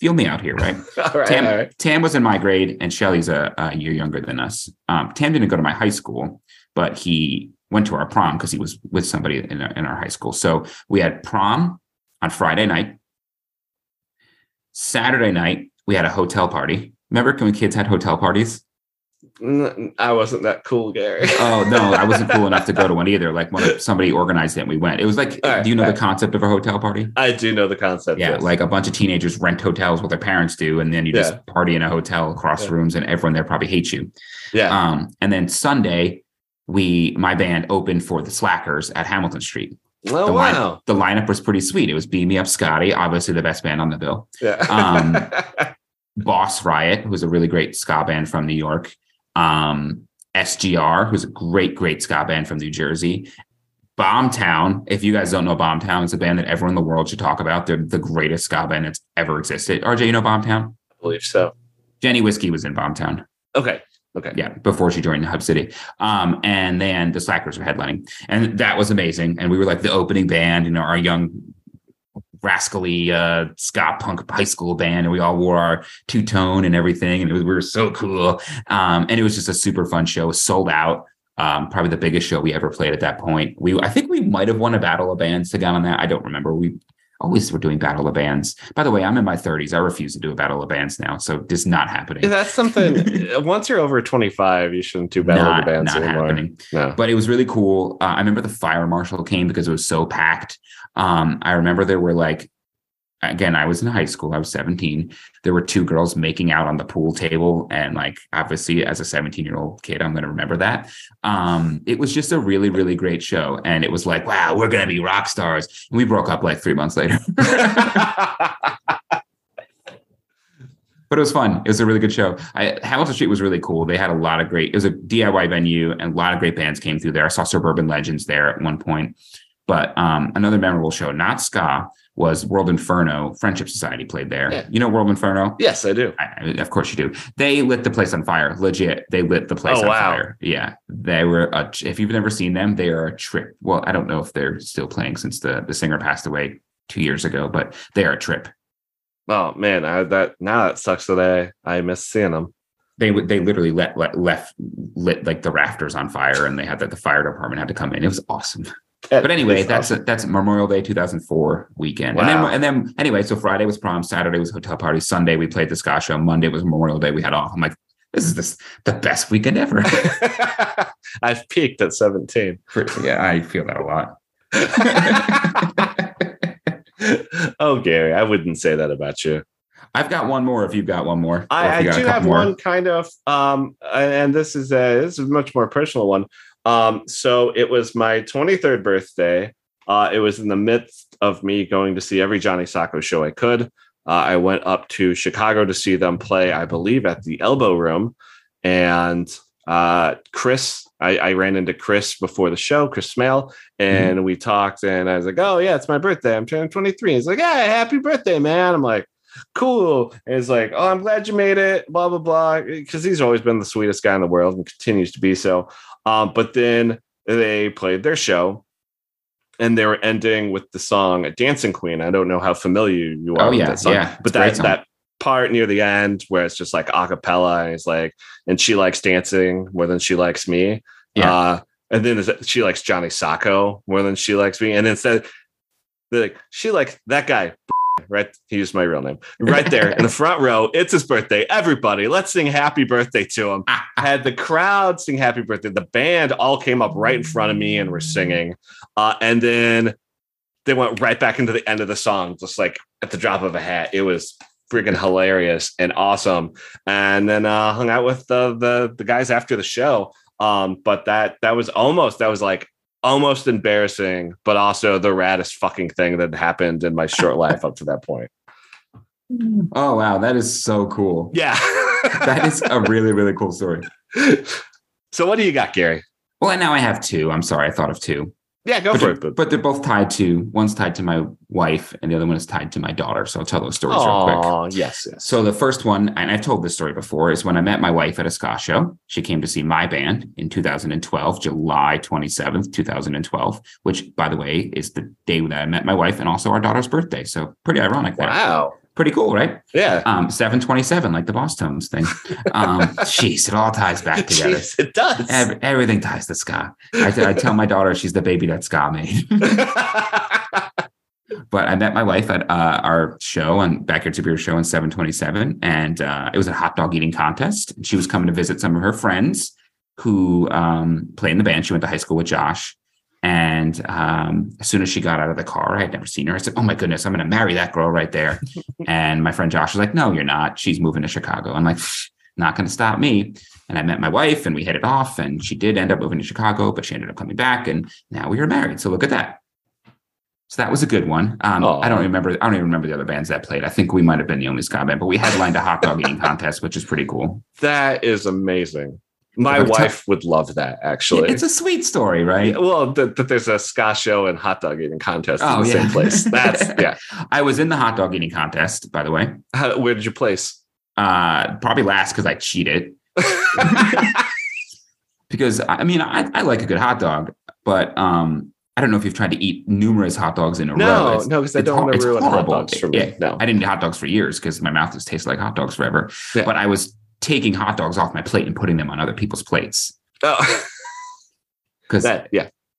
feel me out here, right? Tam, right. Tam was in my grade, and Shelly's a, a year younger than us. Um, Tam didn't go to my high school, but he went to our prom because he was with somebody in our, in our high school. So we had prom on Friday night. Saturday night, we had a hotel party. Remember when kids had hotel parties? I wasn't that cool, Gary. Oh no, I wasn't cool enough to go to one either. Like when somebody organized it, and we went. It was like, right, do you know all the concept of a hotel party? I do know the concept. Yeah, yes. like a bunch of teenagers rent hotels, what their parents do, and then you just party in a hotel across Yeah. rooms, and everyone there probably hates you. yeah. Um, and then Sunday, we my band opened for the Slackers at Hamilton Street. oh the line- wow. The lineup was pretty sweet. It was Beam Me Up Skatty, obviously the best band on the bill. Yeah. um, Boss Riot, who's a really great ska band from New York. Um, SGR, who's a great, great ska band from New Jersey. Bombtown, if you guys don't know Bombtown, it's a band that everyone in the world should talk about. They're the greatest ska band that's ever existed. RJ, you know Bombtown? I believe so. Jenny Whiskey was in Bombtown. Okay. Okay. Yeah, before she joined the Hub City. Um, and then the Slackers were headlining. And that was amazing. And we were like the opening band, you know, our young rascally uh ska punk high school band and we all wore our two-tone and everything and it was, we were so cool um and it was just a super fun show sold out um probably the biggest show we ever played at that point we i think we might have won a battle of bands to get on that i don't remember we always were doing battle of bands by the way i'm in my 30s i refuse to do a battle of bands now so is not happening that's something. once you're over 25, you shouldn't do battle not, of the bands not anymore. happening No. but it was really cool. Uh, I remember the fire marshal came because it was so packed. Um, I remember there were like again, I was in high school. I was 17. There were two girls making out on the pool table. And like, obviously, as a 17 year old kid, I'm going to remember that. Um, it was just a really, really great show. And it was like, wow, we're going to be rock stars. And we broke up like three months later. but it was fun. It was a really good show. I, Hamilton Street was really cool. They had a lot of great. It was a DIY venue, and a lot of great bands came through there. I saw Suburban Legends there at one point. But um, another memorable show, not ska, was World Inferno. Friendship Society played there. Yeah. You know World Inferno? yes, I do. I, of course you do. They lit the place on fire. Legit, they lit the place Oh, on wow. fire. Yeah, they were. A, if you've never seen them, they are a trip. Well, I don't know if they're still playing since the the singer passed away two years ago, but they are a trip. Oh man, I, that now that sucks that I I miss seeing them. They they literally let, let left lit like the rafters on fire, and they had that the fire department had to come in. It was awesome. But anyway, that's that's Memorial Day 2004 weekend, Wow. and then and then anyway, so Friday was prom, Saturday was hotel party, Sunday we played the ska show, Monday was Memorial Day. We had off. I'm like, this is this the best weekend ever. I've peaked at 17. yeah, I feel that a lot. oh, Gary, I wouldn't say that about you. I've got one more. If you've got one more, I, I a do have more. one kind of, um, and this is a this is a much more personal one. Um, so it was my 23rd birthday. Uh, it was in the midst of me going to see every Johnny Socko show I could. Uh, I went up to Chicago to see them play, I believe, at the Elbow Room, and uh, Chris. I, I ran into Chris before the show, Chris Smale, and we talked. And I was like, "Oh yeah, it's my birthday. I'm turning 23." He's like, "Yeah, happy birthday, man." I'm like, cool. And it's like, oh, I'm glad you made it, blah, blah, blah. Because he's always been the sweetest guy in the world and continues to be so. Um, but then they played their show and they were ending with the song Dancing Queen. I don't know how familiar you are Oh, with yeah, that song, yeah. but great that, part near the end where it's just like a cappella and it's like, and she likes dancing more than she likes me. Yeah. Uh, and then she likes Johnny Socko more than she likes me. And instead, they're like, she likes that guy, right? He used my real name right there in the front row. It's his birthday. Everybody, let's sing happy birthday to him. I had the crowd sing happy birthday. The band all came up right in front of me and were singing. Uh, and then they went right back into the end of the song, just like at the drop of a hat. It was freaking hilarious and awesome. And then uh, hung out with the, the the guys after the show. Um, but that that was almost that was like almost embarrassing, but also the raddest fucking thing that happened in my short life up to that point. Oh wow, that is so cool. Yeah. That is a really really cool story. so what do you got, Gary? Well, and now I have two. I'm sorry, I thought of two. Yeah, go but, for it. But, but they're both tied to one's tied to my wife and the other one is tied to my daughter. So I'll tell those stories real quick. oh, yes, yes. So the first one, and I've told this story before, is when I met my wife at a ska show. She came to see my band in 2012, July 27th, 2012, which, by the way, is the day that I met my wife and also our daughter's birthday. So pretty ironic there. wow. Pretty cool, right? Yeah. Um, 727, like the Bosstones thing. Um, jeez, it all ties back together. Jeez, it does. Every, everything ties to ska. I, I tell my daughter she's the baby that ska made. but I met my wife at uh, our show on Backyard Superheroes show in 727, and uh, it was a hot dog eating contest. And she was coming to visit some of her friends who um, play in the band. She went to high school with Josh. And um, as soon as she got out of the car, I had never seen her. I said, "Oh my goodness, I'm going to marry that girl right there." and my friend Josh was like, "No, you're not. She's moving to Chicago." I'm like, "Not going to stop me." And I met my wife, and we hit it off. And she did end up moving to Chicago, but she ended up coming back, and now we are married. So look at that. So that was a good one. Um, Aw. I don't remember. I don't even remember the other bands that played. I think we might have been the only ska band, but we headlined a hot dog eating contest, which is pretty cool. that is amazing. My wife would love that, actually. It's a sweet story, right? Yeah, well, that that there's a ska show and hot dog eating contest in Oh, the yeah. same place. That's yeah. I was in the hot dog eating contest, by the way. How, where did you place? Uh, probably last because I cheated. Because I mean, I, I like a good hot dog, but um, I don't know if you've tried to eat numerous hot dogs in a row. no, It's- no, because I don't want to ruin hot dogs for me. Yeah. No. I didn't eat hot dogs for years because my mouth just tasted like hot dogs forever. Yeah. But I was taking hot dogs off my plate and putting them on other people's plates. Oh, because that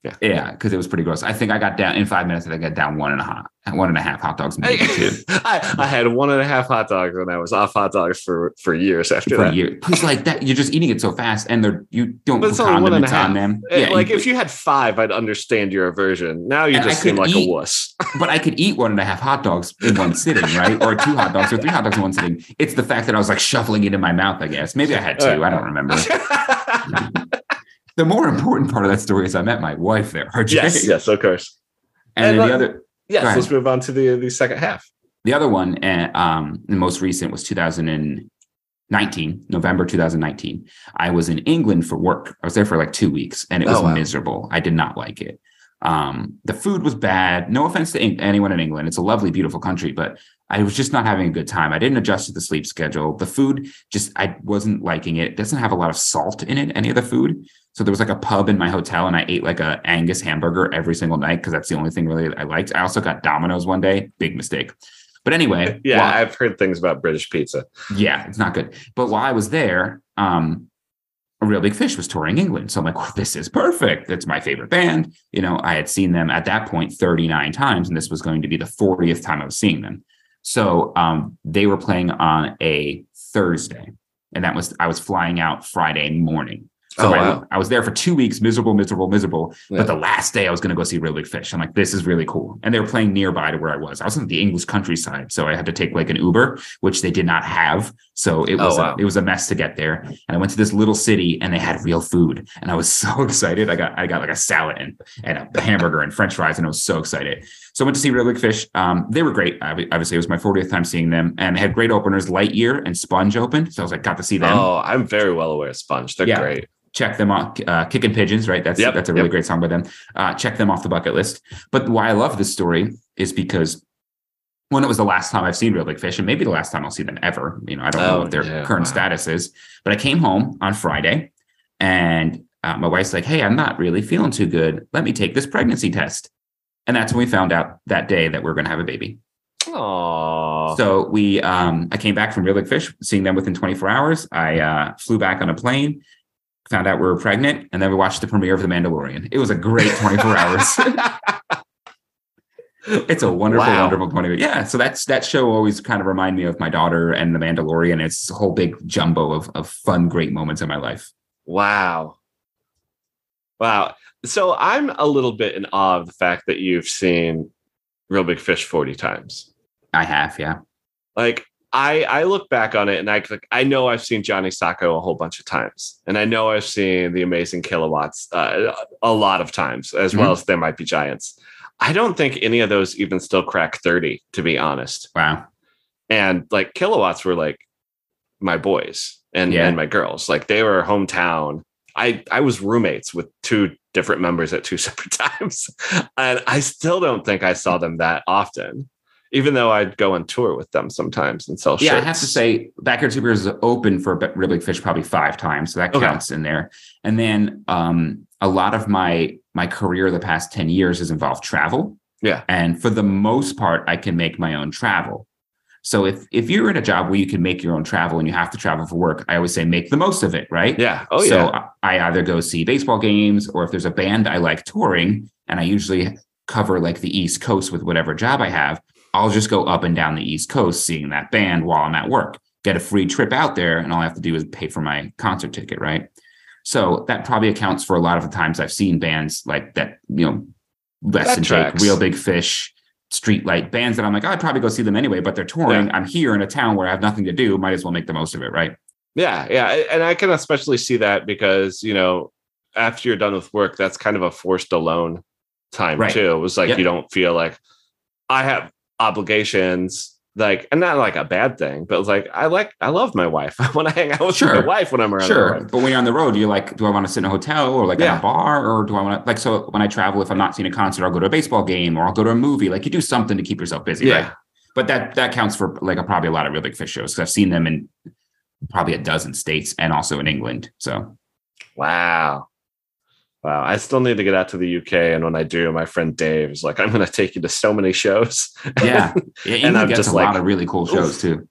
yeah. Yeah, because it was pretty gross. I think I got down in five minutes. I think I got down one and a half, one and a half hot dogs, maybe two. I, I had one and a half hot dogs and I was off hot dogs for for years after for a that. year. It's like that. You're just eating it so fast, and they're you don't But put it's only one and condiments on them. Eh, Yeah, like you- if you had five, I'd understand your aversion. Now you just seem like eat- a wuss. but I could eat one and a half hot dogs in one sitting, right? Or two hot dogs or three hot dogs in one sitting. It's the fact that I was like shuffling it in my mouth. I guess maybe I had two. I don't remember. The more important part of that story is I met my wife there, RJ. yes, yes, of course. And, And then the other, Yes, let's move on to the the second half. the other one, uh, um, the most recent was 2019, November 2019. I was in England for work. I was there for like two weeks, and it was Oh, wow. miserable. I did not like it. Um, the food was bad. No offense to anyone in England; it's a lovely, beautiful country, but I was just not having a good time. I didn't adjust to the sleep schedule. The food just I wasn't liking it. It doesn't have a lot of salt in it. Any of the food. So there was like a pub in my hotel, and I ate like a Angus hamburger every single night because that's the only thing really I liked. I also got Domino's one day. Big mistake. But anyway, Yeah, while- I've heard things about British pizza. yeah, it's not good. But while I was there, um, a real big fish was touring England. So I'm like, well, this is perfect. It's my favorite band. You know, I had seen them at that point 39 times, and this was going to be the 40th time I was seeing them. So um, they were playing on a Thursday, and that was I was flying out Friday morning. So Oh, I. I was there for two weeks, miserable, miserable, miserable. Yeah. But the last day I was going to go see Real Big Fish. I'm like, this is really cool. And they were playing nearby to where I was. I was in the English countryside, so I had to take like an Uber, which they did not have. So it Oh, was wow. a, it was a mess to get there. And I went to this little city, and they had real food, and I was so excited. I got I got like a salad and and a hamburger and French fries, and I was so excited. So I went to see Real Big Fish. Um, they were great. Obviously, it was my 40th time seeing them, and they had great openers. Lightyear and Sponge opened, so I was like, got to see them Oh, I'm very well aware of Sponge. They're Yeah. great. check them off. Uh, Kicking Pigeons, right? That's Yep, that's a really yep. great song by them. Uh, check them off the bucket list. But why I love this story is because one, it was the last time I've seen Real Big Fish, and maybe the last time I'll see them ever. You know, I don't know Oh, what their yeah, current wow. status is. But I came home on Friday, and uh, my wife's like, "Hey, I'm not really feeling too good. Let me take this pregnancy test." And that's when we found out that day that we are going to have a baby. Oh, So we, um, I came back from Real Big Fish, seeing them within 24 hours. I uh, flew back on a plane, found out we were pregnant, and then we watched the premiere of The Mandalorian. It was a great 24 hours. It's a wonderful, Wow. wonderful 24. Yeah. So that's that show always kind of remind me of my daughter and The Mandalorian. It's a whole big jumbo of, of fun, great moments in my life. Wow. Wow. So I'm a little bit in awe of the fact that you've seen Real Big Fish 40 times. I have, yeah. Like I I look back on it and I like I know I've seen Johnny Socko a whole bunch of times. And I know I've seen the amazing kilowatts uh, a lot of times, as well as They Might Be Giants. I don't think any of those even still crack 30, to be honest. Wow. and like kilowatts were like my boys and Yeah. and my girls like they were hometown i i was roommates with two different members at two separate times and i still don't think i saw them that often even though i'd go on tour with them sometimes and sell shit. Yeah, I have to say, Backyard Superheroes is open for Real Big Fish probably five times, so that Okay. counts in there. And then um, a lot of my my career the past ten years has involved travel, yeah and for the most part, I can make my own travel. So if if you're in a job where you can make your own travel and you have to travel for work, I always say make the most of it, right? yeah oh so yeah I I either go see baseball games or if there's a band I like touring and I usually cover like the East Coast with whatever job I have, I'll just go up and down the East Coast seeing that band while I'm at work. Get a free trip out there and all I have to do is pay for my concert ticket, right? So that probably accounts for a lot of the times I've seen bands like that, you know, Less That Than Jake. Real Big Fish, Streetlight bands that I'm like, "Oh, I'd probably go see them anyway, but they're touring. I'm here in a town where I have nothing to do. Might as well make the most of it, right? Yeah, yeah, and I can especially see that because you know after you're done with work, that's kind of a forced alone time Right. too. It was like Yep. you don't feel like I have obligations, like, and not like a bad thing, but like I like I love my wife. I want to hang out with Sure. my wife when I'm around. Sure, but when you're on the road, you're like, do I want to sit in a hotel or like Yeah. at a bar, or do I want to like? So when I travel, if I'm not seeing a concert, I'll go to a baseball game or I'll go to a movie. Like you do something to keep yourself busy, Yeah. right? But that that counts for like a, probably a lot of real big fish shows because I've seen them in probably a dozen states and also in England. So Wow. Wow. I still need to get out to the UK. And when I do, my friend Dave is like, I'm going to take you to so many shows. yeah, yeah And I'm gets just a like, lot of really cool shows too.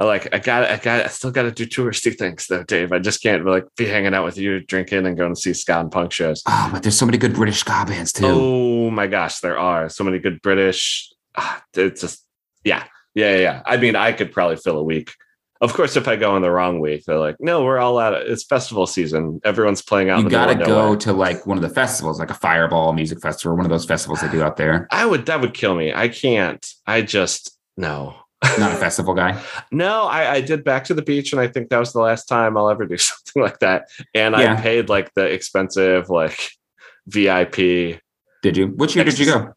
I like I got I got I still got to do touristy things though, Dave. I just can't like be hanging out with you, drinking, and going to see ska and punk shows. Oh, but there's so many good British ska bands too. Oh my gosh, there are so many good British. ah, It's just yeah, yeah, yeah, yeah. I mean, I could probably fill a week. Of course, if I go in the wrong week, they're like, "No, we're all out. Of, it's festival season. Everyone's playing out." you got to go nowhere." to like one of the festivals, like a Fireball Music Festival, or one of those festivals they do out there. I would. That would kill me. I can't. I just no. Not a festival guy. No, I, I did back to the beach, and I think that was the last time I'll ever do something like that. And Yeah. I paid like the expensive like VIP Did you? Which year did you go?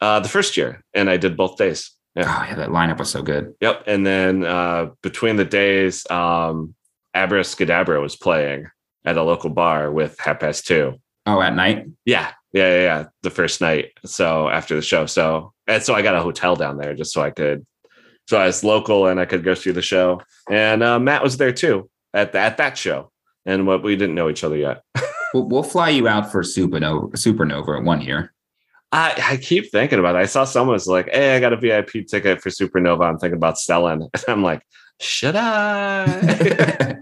uh, the first year, and I did both days. Yeah. Oh yeah, that lineup was so good. Yep. And then uh, between the days, um, Abracadabra was playing at a local bar with half past two. Oh, at night. Yeah, yeah, yeah, yeah. The first night. So after the show, so and so I got a hotel down there just so I could. So I was local and I could go see the show. And uh, Matt was there too at at that show. And what we didn't know each other yet. We'll, we'll fly you out for Supernova, Supernova one year. I, I keep thinking about it. I saw someone was like, "Hey, I got a VIP ticket for Supernova. I'm thinking about selling." And I'm like, "Should I?" Do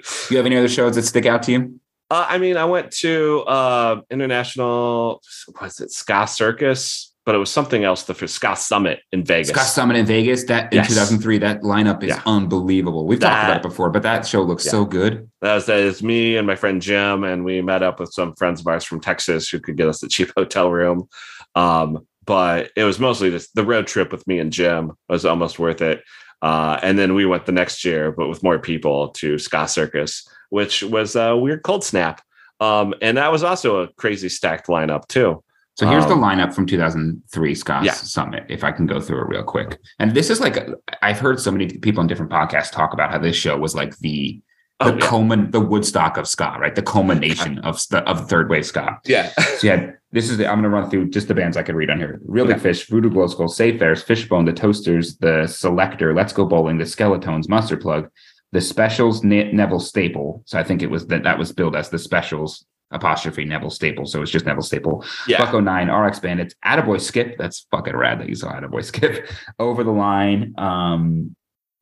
you have any other shows that stick out to you? Uh, I mean, I went to uh, international, was it Ska Circus? But it was something else. The for Ska Summit in Vegas. Ska Summit in Vegas. That in Yes. 2003, that lineup is Yeah. unbelievable. We've talked about it before, but that show looks Yeah. so good. That was, that is me and my friend Jim, and we met up with some friends of ours from Texas who could get us a cheap hotel room. Um, but it was mostly just the road trip with me and Jim was almost worth it. Uh, and then we went the next year, but with more people to Ska Circus, which was a weird cold snap. Um, and that was also a crazy stacked lineup too. So here's the Um, lineup from 2003 ska's Yeah. Summit, if I can go through it real quick. And this is like, I've heard so many people in different podcasts talk about how this show was like the the Oh, yeah. the Woodstock of ska, right? The culmination of of third wave Scott. yeah. So yeah, this is the, I'm going to run through just the bands I could read on here. Real Big Fish, Voodoo Glow Skull, Save Ferris, Fishbone, The Toasters, The Selecter, Let's Go Bowling, The Skeletones, Mustard Plug, The Specials, ne- Neville Staple. So I think it was that that was billed as The Specials apostrophe Neville Staple. So it's just Neville Staple. Yeah. Buck-O-Nine, RX Bandits, Attaboy Skip. That's fucking rad that you saw Attaboy Skip. Over the Line, um,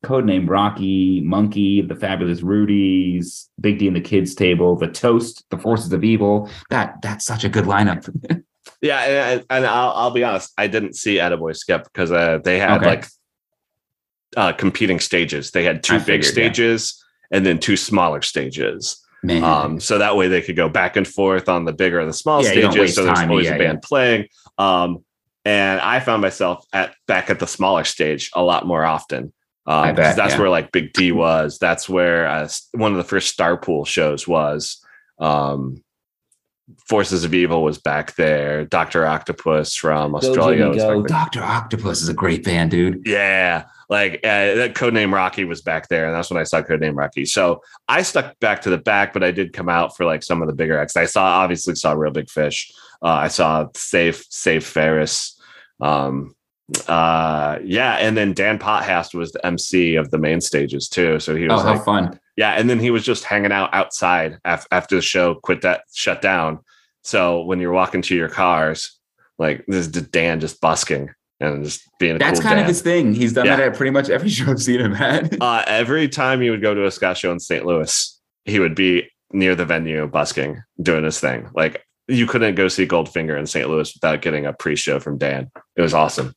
Codename Rocky, Monkey, The Fabulous Rudies, Big D and the Kids Table, The Toast, The Forces of Evil. That that's such a good lineup. Yeah, and, and I'll, I'll be honest, I didn't see Attaboy Skip because uh, they had Okay. like uh, competing stages. They had two I big figured, yeah. stages and then two smaller stages. Man, Um, so that way they could go back and forth on the bigger and the small Yeah, stages. So there's time. always Yeah, a band playing. Um, and I found myself at back at the smaller stage a lot more often. Um, bet, that's yeah. where like Big D was. That's where uh, one of the first Starpool shows was. Um, Forces of Evil was back there. Doctor Octopus from Australia go. Doctor Octopus is a great band, dude. Yeah, like uh, that codename Rocky was back there, and that's when I saw codename Rocky. So I stuck back to the back, but I did come out for like some of the bigger acts. I saw obviously saw Real Big Fish. Uh, I saw Safe Save Ferris. Um, uh, yeah, and then Dan Potthast was the MC of the main stages too. So he Oh, was how like, fun! Yeah, and then he was just hanging out outside af- after the show quit that shut down. So when you're walking to your cars, like this is Dan just busking and just being a That's cool kind Dan. of his thing. He's done Yeah. that at pretty much every show I've seen him at. uh, every time he would go to a ska show in St. Louis, he would be near the venue busking, doing his thing. Like you couldn't go see Goldfinger in St. Louis without getting a pre-show from Dan. It was awesome.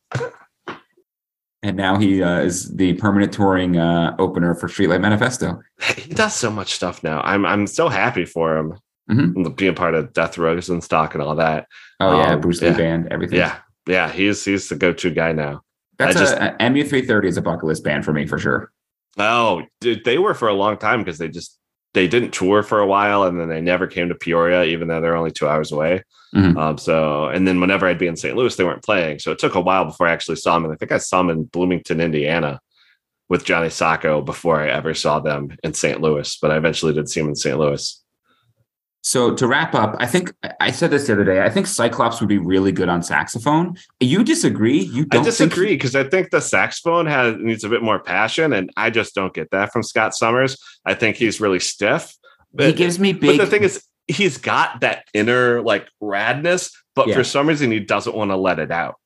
And now he uh, is the permanent touring uh, opener for Streetlight Manifesto. He does so much stuff now. I'm I'm so happy for him Mhm. being part of Death Rows and Stock and all that. Oh yeah, Um, Bruce Lee yeah. band, everything. Yeah, yeah, he's he's the go-to guy now. that's I just- a, a MU330 is a bucket list band for me for sure. Oh, dude, they were for a long time because they just they didn't tour for a while, and then they never came to Peoria, even though they're only two hours away. Mhm. Um, so, and then whenever I'd be in St. Louis, they weren't playing. So it took a while before I actually saw them. And I think I saw them in Bloomington, Indiana, with Johnny Socko before I ever saw them in St. Louis. But I eventually did see them in St. Louis. So to wrap up, I think I said this the other day. I think Cyclops would be really good on saxophone. You disagree? You I don't think- disagree because I think the saxophone has needs a bit more passion, and I just don't get that from Scott Summers. I think he's really stiff. he But- gives me big. But the thing is, he's got that inner like radness, but Yeah. for some reason he doesn't want to let it out.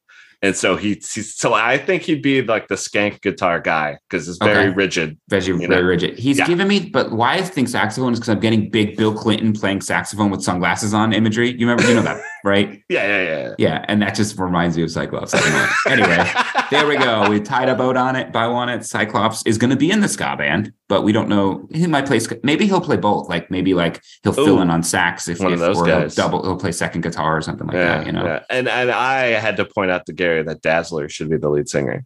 And so he he's, so I think he'd be like the skank guitar guy because it's very Okay. rigid. Very, You very rigid. He's Yeah. giving me, but why I think saxophone is because I'm getting big Bill Clinton playing saxophone with sunglasses on imagery. You remember, you know that, right? Yeah, yeah, yeah. Yeah, and that just reminds me of Cyclops. anyway, there we go. We tied a boat on it, bow on it. Cyclops is going to be in the ska band, but we don't know. He might play. Maybe he'll play both. Like maybe like he'll fill in on sax if, One of those or guys. he'll double. He'll play second guitar or something like yeah, that. You know. yeah. And and I had to point out to Gary that Dazzler should be the lead singer.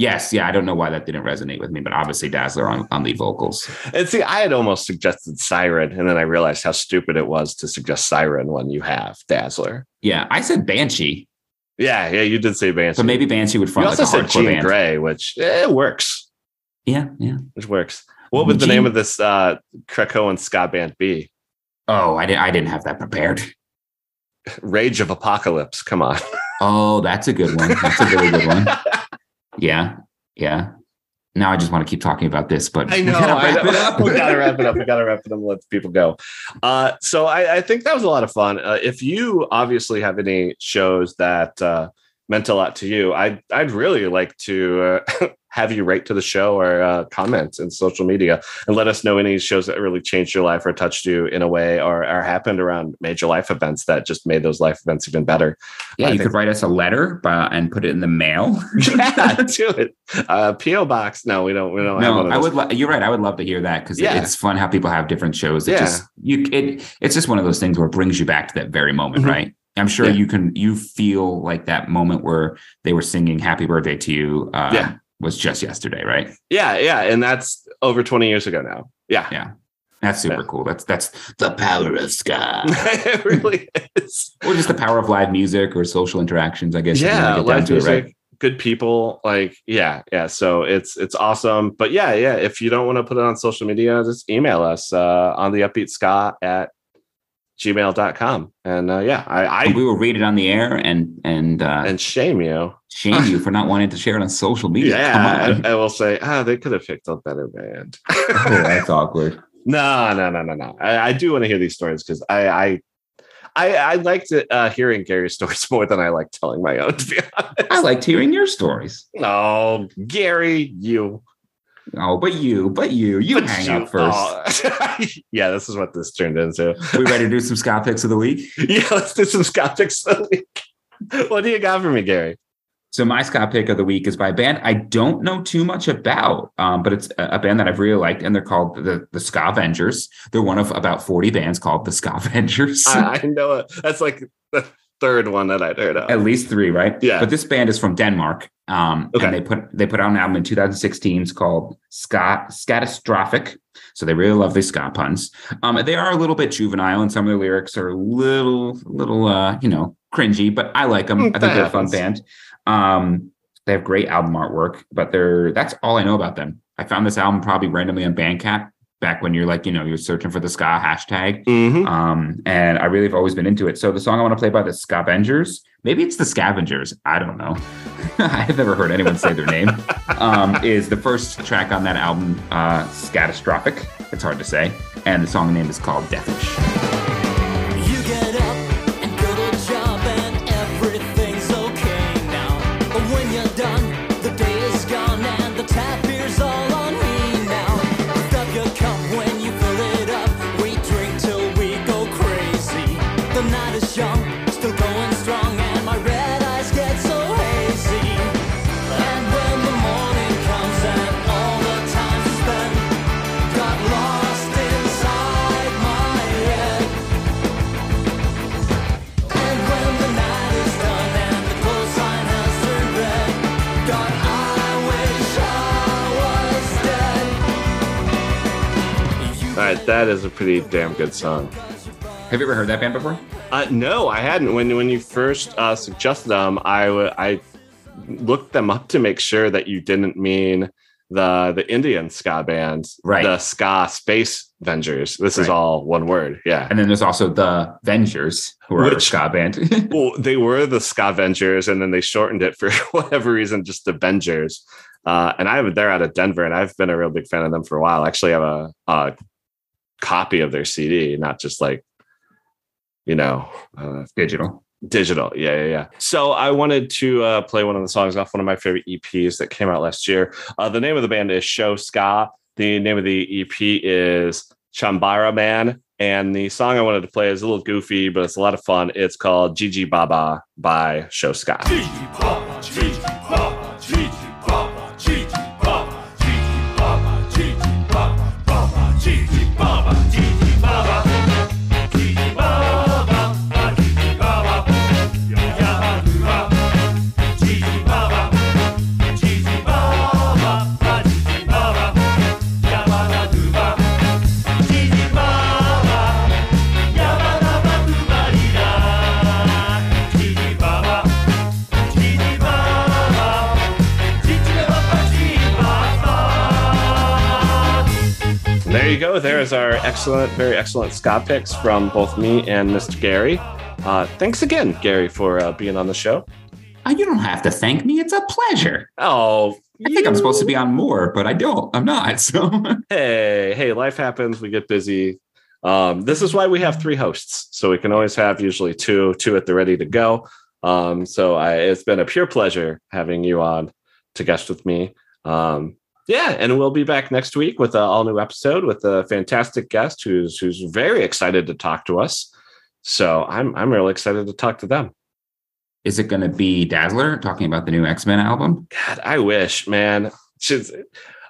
Yes. Yeah. I don't know why that didn't resonate with me, but obviously Dazzler on on lead vocals. And see, I had almost suggested Siren, and then I realized how stupid it was to suggest Siren when you have Dazzler. Yeah, I said Banshee, Yeah, yeah, you did say Banshee. so maybe Banshee would you front also like said Jean band. Grey, which eh, it works. Yeah. Yeah. Which works. What would the name of this uh Krakoan ska band be? Oh, I didn't. I didn't have that prepared. Rage of Apocalypse. Come on. Oh, that's a good one. That's a really good one. Yeah. Yeah. Now I just want to keep talking about this, but I we know. gotta I wrap know. it up. we gotta wrap it up. We gotta wrap it up. and Let people go. Uh, so I, I think that was a lot of fun. Uh, if you obviously have any shows that uh, meant a lot to you, I'd I'd really like to uh, have you write to the show or uh, comment in social media and let us know any shows that really changed your life or touched you in a way or, or happened around major life events that just made those life events even better. Yeah, I you could write us a letter uh, and put it in the mail. yeah, do it. Uh, PO box. No, we don't. We don't no, I would. Lo- you're right. I would love to hear that because Yeah. it's fun how people have different shows. It Yeah. just you. It it's just one of those things where it brings you back to that very moment, Mhm. right? I'm sure Yeah. you can. You feel like that moment where they were singing "Happy Birthday" to you. Uh, Yeah. was just yesterday, right? Yeah, yeah, and that's over 20 years ago now. Yeah. Yeah. That's super Yeah. cool. That's that's the power of ska, it really is. or just the power of live music or social interactions. I guess. Yeah, wanna get down live to it, music, right? good people, like yeah, yeah. So it's it's awesome. But yeah, yeah. If you don't want to put it on social media, just email us uh, on the upbeat ska at gmail.com. And uh, yeah, I, I we will read it on the air and and uh, and shame you. shame you for not wanting to share it on social media. Yeah. I, I will say, ah, they could have picked a better band. oh, that's awkward. No, no, no, no, no. I, I do want to hear these stories because I, I, I, I liked it, uh, hearing Gary's stories more than I like telling my own. To be honest. I liked hearing your stories. No, Gary, you. Oh, but you, but you, you But hang you- up first. oh. yeah, this is what this turned into. we ready to do some ska picks of the week? Yeah, let's do some ska picks of the week. What do you got for me, Gary? So my ska pick of the week is by a band I don't know too much about, um, but it's a, band that I've really liked, and they're called the the Ska Avengers. They're one of about forty bands called the Ska Avengers. I, I know it. That's like the third one that I'd heard of. At least three, right? Yeah. But this band is from Denmark, um, Okay. and they put they put out an album in 2016. It's called Scott Scatastrophic. So they really love these ska puns. Um, they are a little bit juvenile, and some of the lyrics are a little, little, uh, you know, cringy. But I like them. Mm, I think they're a fun band. Um, they have great album artwork, but they're that's all I know about them. I found this album probably randomly on Bandcamp back when you're like, you know, you're searching for the ska hashtag. Mhm. Um, and I really have always been into it. So the song I want to play by the Scavengers, maybe it's the Scavengers. I don't know. I have never heard anyone say their name. Um, is the first track on that album, uh, Scatastrophic. It's hard to say. And the song name is called Deathish. Wish I was dead. All right, that is a pretty damn good song. Have you ever heard that band before? Uh, no, I hadn't. When when you first uh, suggested them, I w- I looked them up to make sure that you didn't mean the the Indian ska band, Right. The ska Space Vengers. This is all one word. Yeah. And then there's also the Vengers, who are a Which- ska band. Well, they were the Ska Vengers, and then they shortened it for whatever reason, just the Vengers. Uh, and I have they're out of Denver, and I've been a real big fan of them for a while. Actually, I have a, a copy of their CD, not just like, you know, uh, Digital. Digital, yeah, yeah, yeah. So I wanted to uh, play one of the songs off one of my favorite EPs that came out last year. Uh, the name of the band is Show Ska. The name of the EP is Chambara Man, and the song I wanted to play is a little goofy, but it's a lot of fun. It's called Gigi Baba by Show Ska. There you go. There is our excellent, very excellent ska picks from both me and Mr. Gary. Uh, thanks again, Gary, for uh, being on the show. Uh, you don't have to thank me. It's a pleasure. Oh, I think I'm supposed to be on more, but I don't. I'm not. So Hey, hey, life happens. We get busy. Um, this is why we have three hosts, so we can always have usually two, two at the ready to go. Um, so I, it's been a pure pleasure having you on to guest with me. Um, yeah, and we'll be back next week with an all new episode with a fantastic guest who's who's very excited to talk to us. So I'm I'm really excited to talk to them. is it going to be Dazzler talking about the new X Men album? God, I wish, man. Should-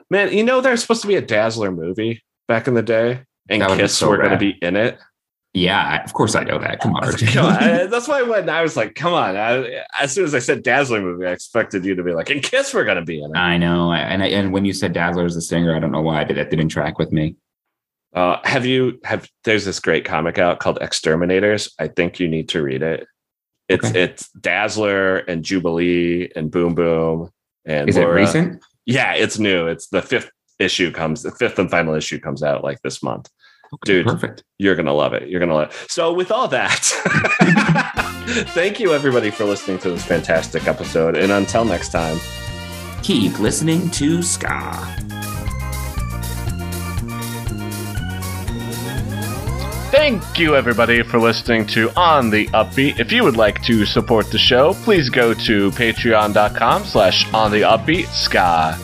man, you know there's supposed to be a Dazzler movie back in the day, and That would be Kiss so were going to be in it. Yeah, of course I know that. Come on. Come on, I- that's why when I was like, "Come on!" I, as soon as I said Dazzler movie, I expected you to be like, "And Kiss, we're going to be in it." I know, and I, and when you said Dazzler is the singer, I don't know why, but that didn't track with me. Uh, have you have? There's this great comic out called Exterminators. I think you need to read it. It's Okay. it's Dazzler and Jubilee and Boom Boom and Is Laura. it recent? Yeah, it's new. It's the fifth issue comes. The fifth and final issue comes out like this month. Dude. perfect. You're gonna love it. You're gonna love it. So with all that, thank you everybody for listening to this fantastic episode. And until next time, Keep listening to Ska. Thank you, everybody, for listening to On the Upbeat. If you would like to support the show, please go to patreon.com slash On the Upbeat Ska.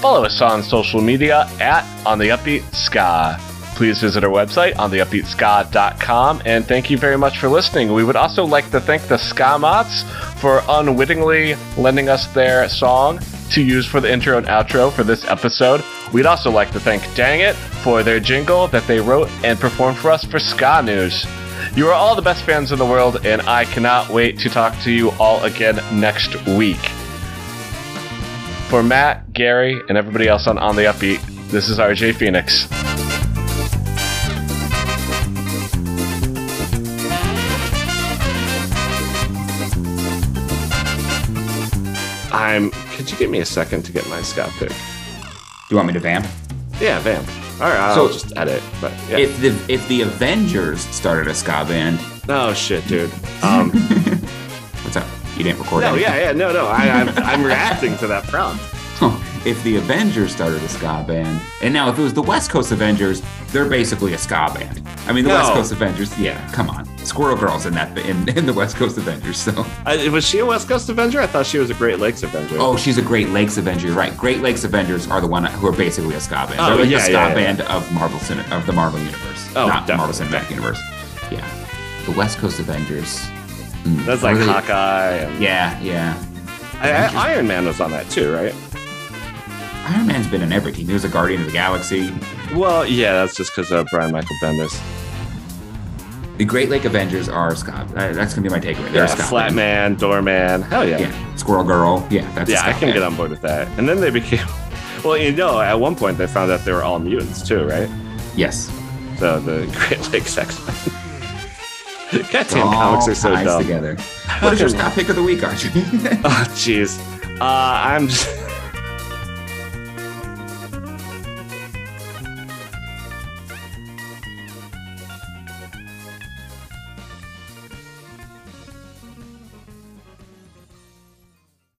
Follow us on social media at On the Upbeat Ska. Please visit our website, ontheupbeatska.com, and thank you very much for listening. We would also like to thank the Ska Mots for unwittingly lending us their song to use for the intro and outro for this episode. We'd also like to thank Dang It for their jingle that they wrote and performed for us for Ska News. You are all the best fans in the world, and I cannot wait to talk to you all again next week. For Matt, Gary, and everybody else on On the Upbeat, this is RJ Phoenix. I'm. Could you give me a second to get my ska pick? Do you want me to vamp? Yeah, vamp. All right, I'll So- just edit. But yeah. If the if the Avengers started a ska band, oh shit, dude. Um, what's up? You didn't record no, anything. yeah, yeah, no, no. I, I'm, I'm reacting to that prompt. if the Avengers started a ska band, and now if it was the West Coast Avengers, they're basically a ska band. I mean, the West Coast Avengers, yeah, come on, Squirrel Girls in that in, in the West Coast Avengers. So, I, was she a West Coast Avenger? I thought she was a Great Lakes Avenger. oh, she's a Great Lakes Avenger, you're right? Great Lakes Avengers are the one who are basically a ska band. Oh, they're like yeah, the ska yeah, yeah. band of Marvel of the Marvel universe, Oh, not the Marvel. Cinematic Universe. Yeah, the West Coast Avengers. hmm, That's like they- Hawkeye. And, Yeah, yeah. I, I, Iron Man was on that too, right? Iron Man's been in everything. He was a Guardian of the Galaxy. Well, yeah, that's just because of Brian Michael Bendis. The Great Lake Avengers are ska. uh, That's gonna be my takeaway. They're Yeah, a ska Flat. Man, Doorman. Hell yeah. Yeah, Squirrel Girl. Yeah, that's a Yeah, I can get on board with that. And then they became, well, you know, at one point they found out they were all mutants too, right? Yes, So the Great Lakes X Men. Goddamn All comics are so dumb. together. What is your ska pick of the week, Archie? Oh, jeez. Uh, I'm just.